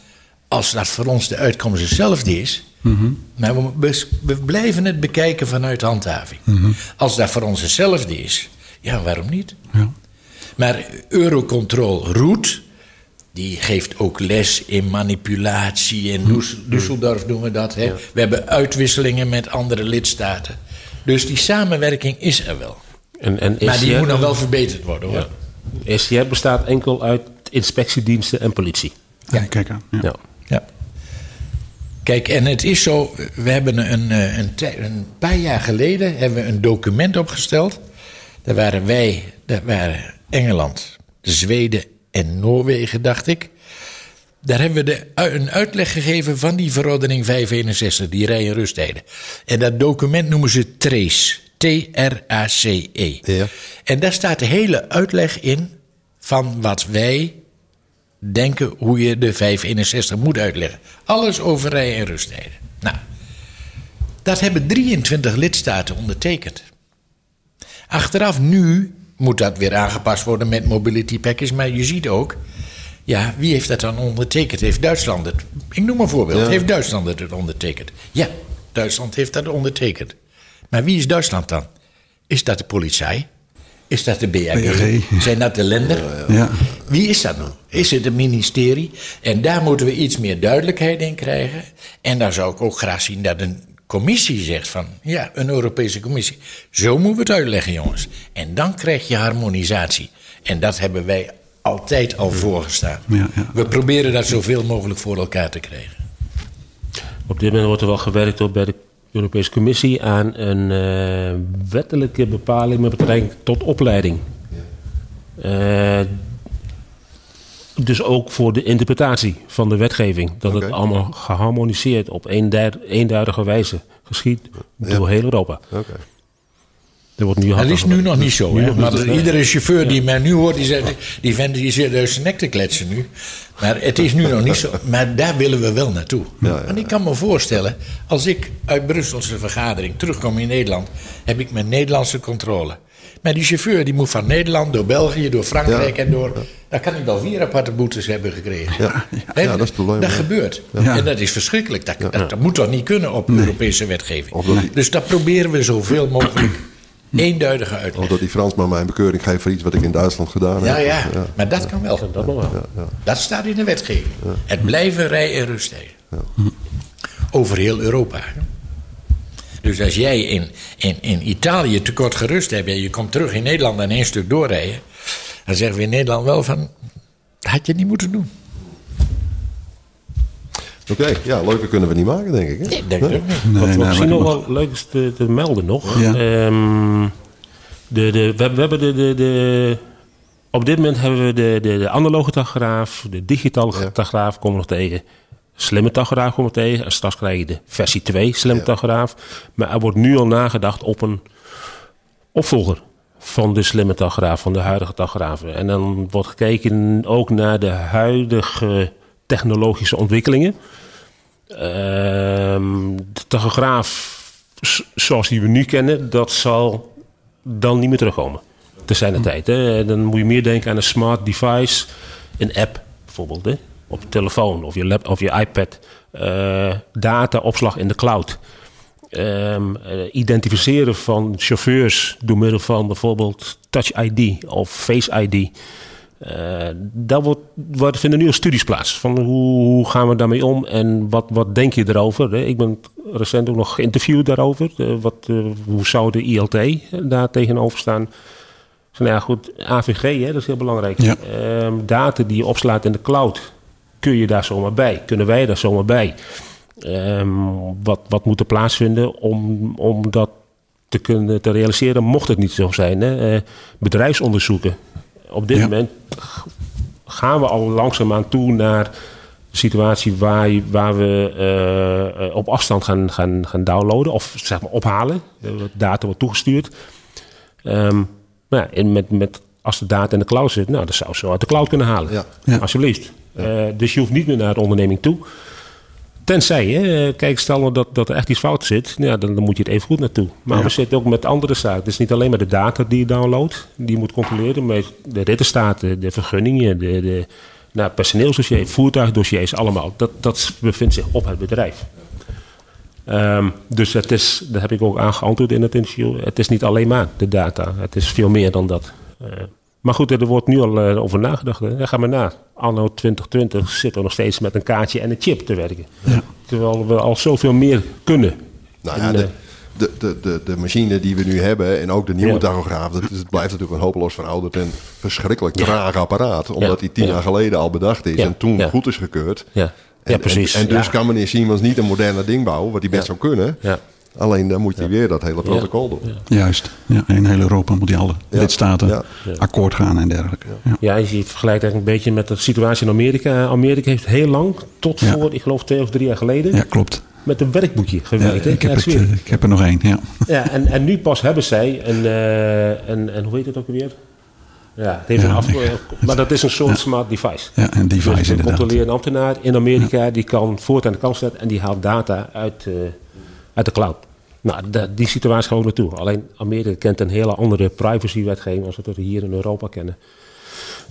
als dat voor ons de uitkomst hetzelfde is... maar we, we- we blijven het bekijken vanuit handhaving. Als dat voor ons hetzelfde is, ja, waarom niet? Ja. Maar Eurocontrol Route, die geeft ook les in manipulatie. In Düs- Düsseldorf doen we dat. Hè? We hebben uitwisselingen met andere lidstaten. Dus die samenwerking is er wel. En, en Maar die moet nog wel verbeterd worden hoor. Ja. ECR bestaat enkel uit inspectiediensten en politie. Ja. Kijk aan. Ja. Ja. Ja. Kijk, en het is zo, we hebben een, eh, een, een paar jaar geleden hebben we een document opgesteld. Daar waren wij, daar waren Engeland, Zweden en Noorwegen, dacht ik. Daar hebben we de, een uitleg gegeven van die verordening 561, die rij- en rusttijden. En dat document noemen ze TRACE. T-R-A-C-E. Ja. En daar staat de hele uitleg in van wat wij denken hoe je de 561 moet uitleggen. Alles over rij- en rusttijden. Nou, dat hebben 23 lidstaten ondertekend. Achteraf nu moet dat weer aangepast worden met mobility package, maar je ziet ook, ja, wie heeft dat dan ondertekend? Heeft Duitsland het? Ik noem een voorbeeld. Heeft Duitsland het ondertekend? Ja, Duitsland heeft dat ondertekend. Maar wie is Duitsland dan? Is dat de politie? Is dat de? BAG. Zijn dat de lender? Ja. Wie is dat nou? Is het het ministerie? En daar moeten we iets meer duidelijkheid in krijgen. En dan zou ik ook graag zien dat een commissie zegt van... ja, een Europese commissie. Zo moeten we het uitleggen, jongens. En dan krijg je harmonisatie. En dat hebben wij altijd al voorgestaan. Ja, ja. We proberen dat zoveel mogelijk voor elkaar te krijgen. Op dit moment wordt er wel gewerkt op bij de Europese Commissie aan een eh, wettelijke bepaling met betrekking tot opleiding. Eh, dus ook voor de interpretatie van de wetgeving. Dat het allemaal geharmoniseerd op eenduid- eenduidige wijze geschiet door heel Europa. Er wordt nu Dat is nu nog niet zo. Nu Hè? Maar iedere chauffeur die mij nu hoort, die, zegt, die vent die zit uit zijn nek te kletsen nu. Maar het is nu nog niet zo. Maar daar willen we wel naartoe. Ja, ja, Want ik kan me voorstellen, als ik uit Brusselse vergadering terugkom in Nederland, heb ik mijn Nederlandse controle. Maar die chauffeur die moet van Nederland door België, door Frankrijk Ja. en door. Daar kan ik wel vier aparte boetes hebben gekregen. Ja. Dat is het probleem, Dat gebeurt. Ja. En dat is verschrikkelijk. Dat, dat, dat moet toch niet kunnen op Europese wetgeving. Dus dat proberen we zoveel mogelijk eenduidige uit te Of leggen. dat die Fransman mij een bekeuring geeft voor iets wat ik in Duitsland gedaan Ja, heb. ja, maar dat kan wel. Dat nog wel. Dat staat in de wetgeving. Het blijven rij- en rusttijden. Over heel Europa. Dus als jij in, in, in Italië tekort gerust hebt en je komt terug in Nederland en één stuk doorrijden, dan zeggen we in Nederland wel van, dat had je niet moeten doen. Oké, ja, leuker kunnen we niet maken, denk ik. Hè? Nee, denk ik ook niet. Wat, nee, misschien nog wel leuk is te, te melden nog. Ja. Ehm, de, de, we, we hebben de, de, de, op dit moment hebben we de, de, de analoge tachograaf, de digitale Ja. tachograaf komen we nog tegen. Slimme tachograaf komen we tegen. En straks krijg je de versie 2 slimme Ja. tachograaf. Maar er wordt nu al nagedacht op een opvolger van de slimme tachograaf, van de huidige tachografen. En dan wordt gekeken ook naar de huidige technologische ontwikkelingen. Ehm, de tachograaf zoals die we nu kennen, dat zal dan niet meer terugkomen. Te zijn de tijd. Hè. Dan moet je meer denken aan een smart device, een app bijvoorbeeld. Hè. Op je telefoon of je, lap, of je iPad. Eh dataopslag in de cloud. Ehm, eh, identificeren van chauffeurs door middel van bijvoorbeeld Touch ID of Face ID. Eh, daar wordt, wordt, vinden nu al studies plaats. Van hoe, hoe gaan we daarmee om en wat, wat denk je erover? hè? Ik ben recent ook nog geïnterviewd daarover. Eh, wat, eh, hoe zou de ILT daar tegenover staan? Dus nou ja, goed, AVG, hè, dat is heel belangrijk. Ja. Ehm, data die je opslaat in de cloud, kun je daar zomaar bij? Kunnen wij daar zomaar bij? Ehm, wat, wat moet er plaatsvinden om, om dat te kunnen te realiseren, mocht het niet zo zijn? Hè? Eh, bedrijfsonderzoeken. Op dit Ja. moment gaan we al langzaamaan toe naar een situatie waar, je- waar we eh, op afstand gaan, gaan, gaan downloaden of zeg maar ophalen. Eh, data wordt toegestuurd. Ehm, maar ja, in met, met, als de data in de cloud zit, nou, dat zou ze uit de cloud kunnen halen. Ja. Ja. Alsjeblieft. Eh, dus je hoeft niet meer naar de onderneming toe. Tenzij, hè, kijk, stel nou dat, dat er echt iets fout zit, ja, dan, dan moet je het even goed naartoe. Maar Ja. we zitten ook met andere zaken. Het is niet alleen maar de data die je downloadt, die je moet controleren, maar de rittenstaten, de vergunningen, de, de nou, personeelsdossier, voertuigdossiers, allemaal. Dat, dat bevindt zich op het bedrijf. Ehm, dus het is, daar heb ik ook aan geantwoord in het interview. Het is niet alleen maar de data. Het is veel meer dan dat. Eh, maar goed, er wordt nu al eh, over nagedacht. Hè. Ga maar na. Anno 2020 zitten we nog steeds met een kaartje en een chip te werken. Terwijl we al zoveel meer kunnen. Nou En, ja, de, eh, de, de, de, de machine die we nu hebben en ook de nieuwe Ja. tachograaf, dat blijft natuurlijk een hopeloos verouderd en verschrikkelijk traag apparaat. Omdat Ja. die tien Ja. jaar geleden al bedacht is Ja. en toen Ja. goed is gekeurd. ja. En, ja, precies. En, en dus ja. kan meneer Siemens niet een moderne ding bouwen, wat hij best Ja. zou kunnen. Ja. Alleen dan moet hij weer dat hele protocol doen. Juist. Ja, in heel Europa moet die alle Ja. lidstaten Ja. akkoord gaan en dergelijke. Ja. Ja, je ziet- vergelijkt eigenlijk een beetje met de situatie in Amerika. Amerika heeft heel lang, tot Ja. voor, ik geloof twee of drie jaar geleden, Ja, klopt. met een werkboekje gewerkt. ik, heb het, ik. eh, ik heb er nog één. Ja. Ja, en, en nu pas hebben zij een, eh, een, een hoe heet het ook weer? Ja, het heeft Ja, een af, maar dat is een soort smart device. ja, een device dus een controlerende ambtenaar in Amerika die kan voort aan de kant zetten en die haalt data uit, eh, uit de cloud. Nou, die situatie gaan we naartoe. Alleen Amerika kent een hele andere privacywetgeving als we het hier in Europa kennen.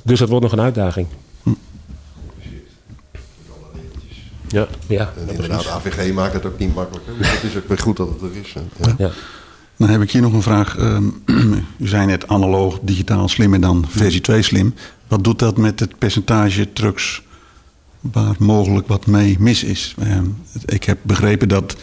Dus dat wordt nog een uitdaging. Ja, ja. En inderdaad, AVG maakt het ook niet makkelijker. Dus het is ook weer goed dat het er is. Ja. ja. Dan heb ik hier nog een vraag. Ehm, u zei net analoog, digitaal slim en dan versie 2 slim. Wat doet dat met het percentage trucks waar mogelijk wat mee mis is? Ehm, ik heb begrepen dat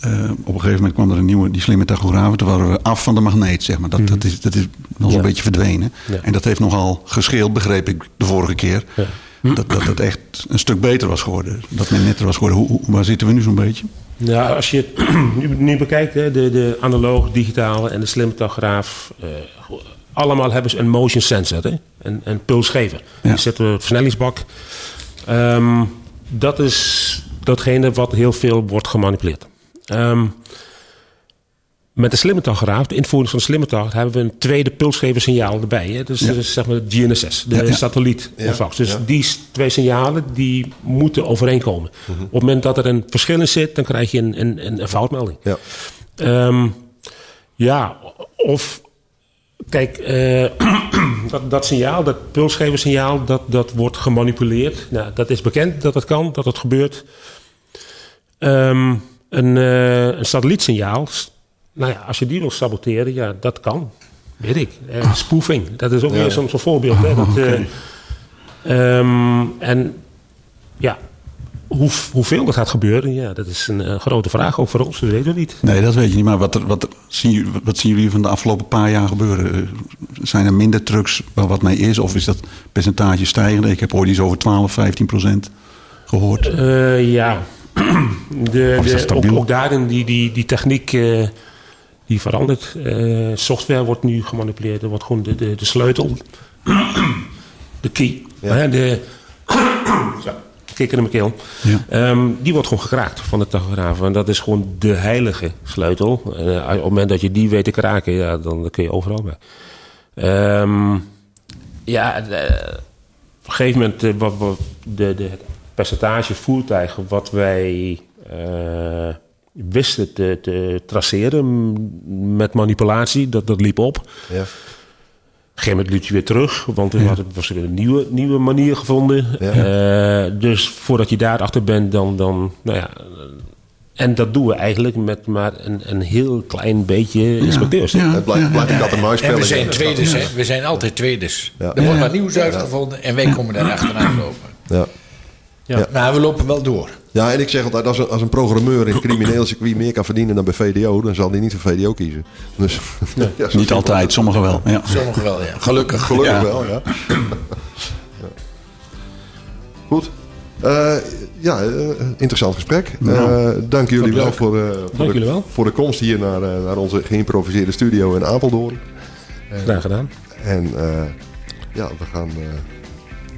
eh, op een gegeven moment kwam er een nieuwe, die slimme tachografen. Toen waren we af van de magneet, zeg maar. Dat, dat is, dat is wel Ja. een beetje verdwenen. Ja. En dat heeft nogal gescheeld, begreep ik de vorige keer. Ja. dat, dat het echt een stuk beter was geworden. Dat men netter was geworden. Hoe, hoe- waar zitten we nu zo'n beetje? Ja, als je het nu, bekijkt, hè, de, de analoog, digitale en de slimme tachograaf. eh, allemaal hebben ze een motion sensor, hè? Een, een pulsgever. Die zetten we op versnellingsbak. Ehm, dat is datgene wat heel veel wordt gemanipuleerd. Ehm, met de slimme tachograaf, de invoering van de slimme tachograaf, hebben we een tweede pulsgeversignaal erbij. Hè? Dus, dus zeg maar GNSS, de Ja, ja. satelliet ontvangst. Dus die twee signalen die moeten overeenkomen. Op het moment dat er een verschil in zit, dan krijg je een, een, een, een foutmelding. Ja. Ehm, ja, of kijk, eh, dat, dat signaal, dat pulsgeversignaal, dat, dat wordt gemanipuleerd. Nou, dat is bekend dat het kan, dat het gebeurt. Ehm, een, eh, een satellietsignaal, nou ja, als je die wil saboteren, ja, dat kan. Weet ik. Eh, spoofing, dat is ook weer zo'n voorbeeld. Hè, dat, eh, ehm, en ja, hoe, hoeveel dat gaat gebeuren, ja, dat is een grote vraag ook voor ons. Dat weten we niet. Nee, dat weet je niet. Maar wat, er- wat, zien, jullie- wat zien jullie van de afgelopen paar jaar gebeuren? Zijn er minder trucks waar wat mee is? Of is dat percentage stijgende? Ik heb ooit iets over 12, 15 procent gehoord. Eh, ja, de, de, ook, daarin die, die, die techniek eh, die verandert. Eh, software wordt nu gemanipuleerd. Er wordt gewoon de, de, de sleutel, de key, hè, de Zo, kikker in mijn keel. Ja. Ehm, die wordt gewoon gekraakt van de tachograaf. En dat is gewoon de heilige sleutel. Eh, op het moment dat je die weet te kraken, ja, dan, dan kun je overal bij. Ehm, ja, de- op een gegeven moment wat, wat de, de, percentage voertuigen wat wij eh, wisten te, te traceren met manipulatie, dat, dat liep op. Ja. Op een gegeven moment liep je weer terug, want er had- was er een nieuwe, nieuwe manier gevonden. Ja. Eh, dus voordat je daarachter bent, dan, dan nou ja. eh, En dat doen we eigenlijk met maar een, een heel klein beetje inspecteurs. Ja. Het blijft, blijft een kat en muis En we zijn tweedes, hè? We zijn altijd tweedes. Ja. Er wordt wat nieuws uitgevonden en wij komen daar achteraan lopen. Ja. Ja. Maar we lopen wel door. ja, en ik zeg altijd, als een, als een programmeur in het crimineel circuit meer kan verdienen dan bij VDO, dan zal hij niet voor VDO kiezen. Dus, ja, Niet altijd, sommigen wel. Ja. Sommigen wel, ja. Gelukkig. Gelukkig Ja. wel, ja. Ja. Goed. Eh, ja, eh, interessant gesprek. Eh, dank jullie wel voor, eh, voor, Dank de, jullie wel. voor de komst hier naar, eh, naar onze geïmproviseerde studio in Apeldoorn. Graag gedaan. En eh, ja, we gaan, eh,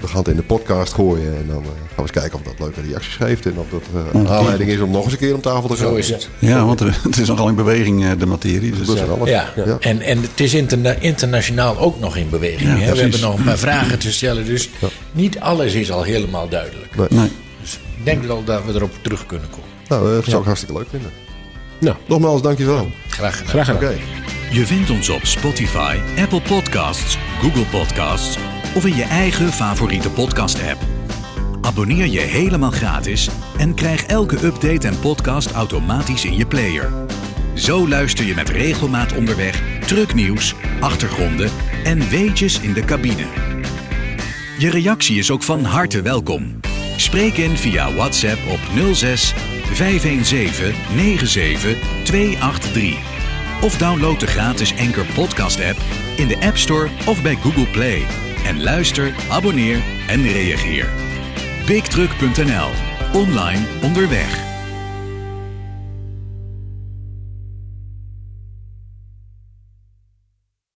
we gaan het in de podcast gooien. En dan eh, gaan we eens kijken of dat leuke reacties geeft. En of dat eh, een aanleiding is om nog eens een keer om tafel te gaan. Zo is het. Ja, want er- het is nogal in beweging, eh, de materie. Dus, Dat is alles. Ja, Ja. En, en het is interna- internationaal ook nog in beweging. hè? We hebben nog een paar vragen te stellen, dus niet alles is al helemaal duidelijk. nee. Dus ik denk wel dat we erop terug kunnen komen. Nou, dat zou ik hartstikke leuk vinden. Nou, Nogmaals, dankjewel. Graag gedaan. graag gedaan. Je vindt ons op Spotify, Apple Podcasts, Google Podcasts of in je eigen favoriete podcast-app. Abonneer je helemaal gratis en krijg elke update en podcast automatisch in je player. Zo luister je met regelmaat onderweg trucknieuws, achtergronden en weetjes in de cabine. Je reactie is ook van harte welkom. Spreek in via WhatsApp op 06 517 97 283. Of download de gratis Anchor Podcast app in de App Store of bij Google Play. En luister, abonneer en reageer. BigTruck.nl. Online onderweg.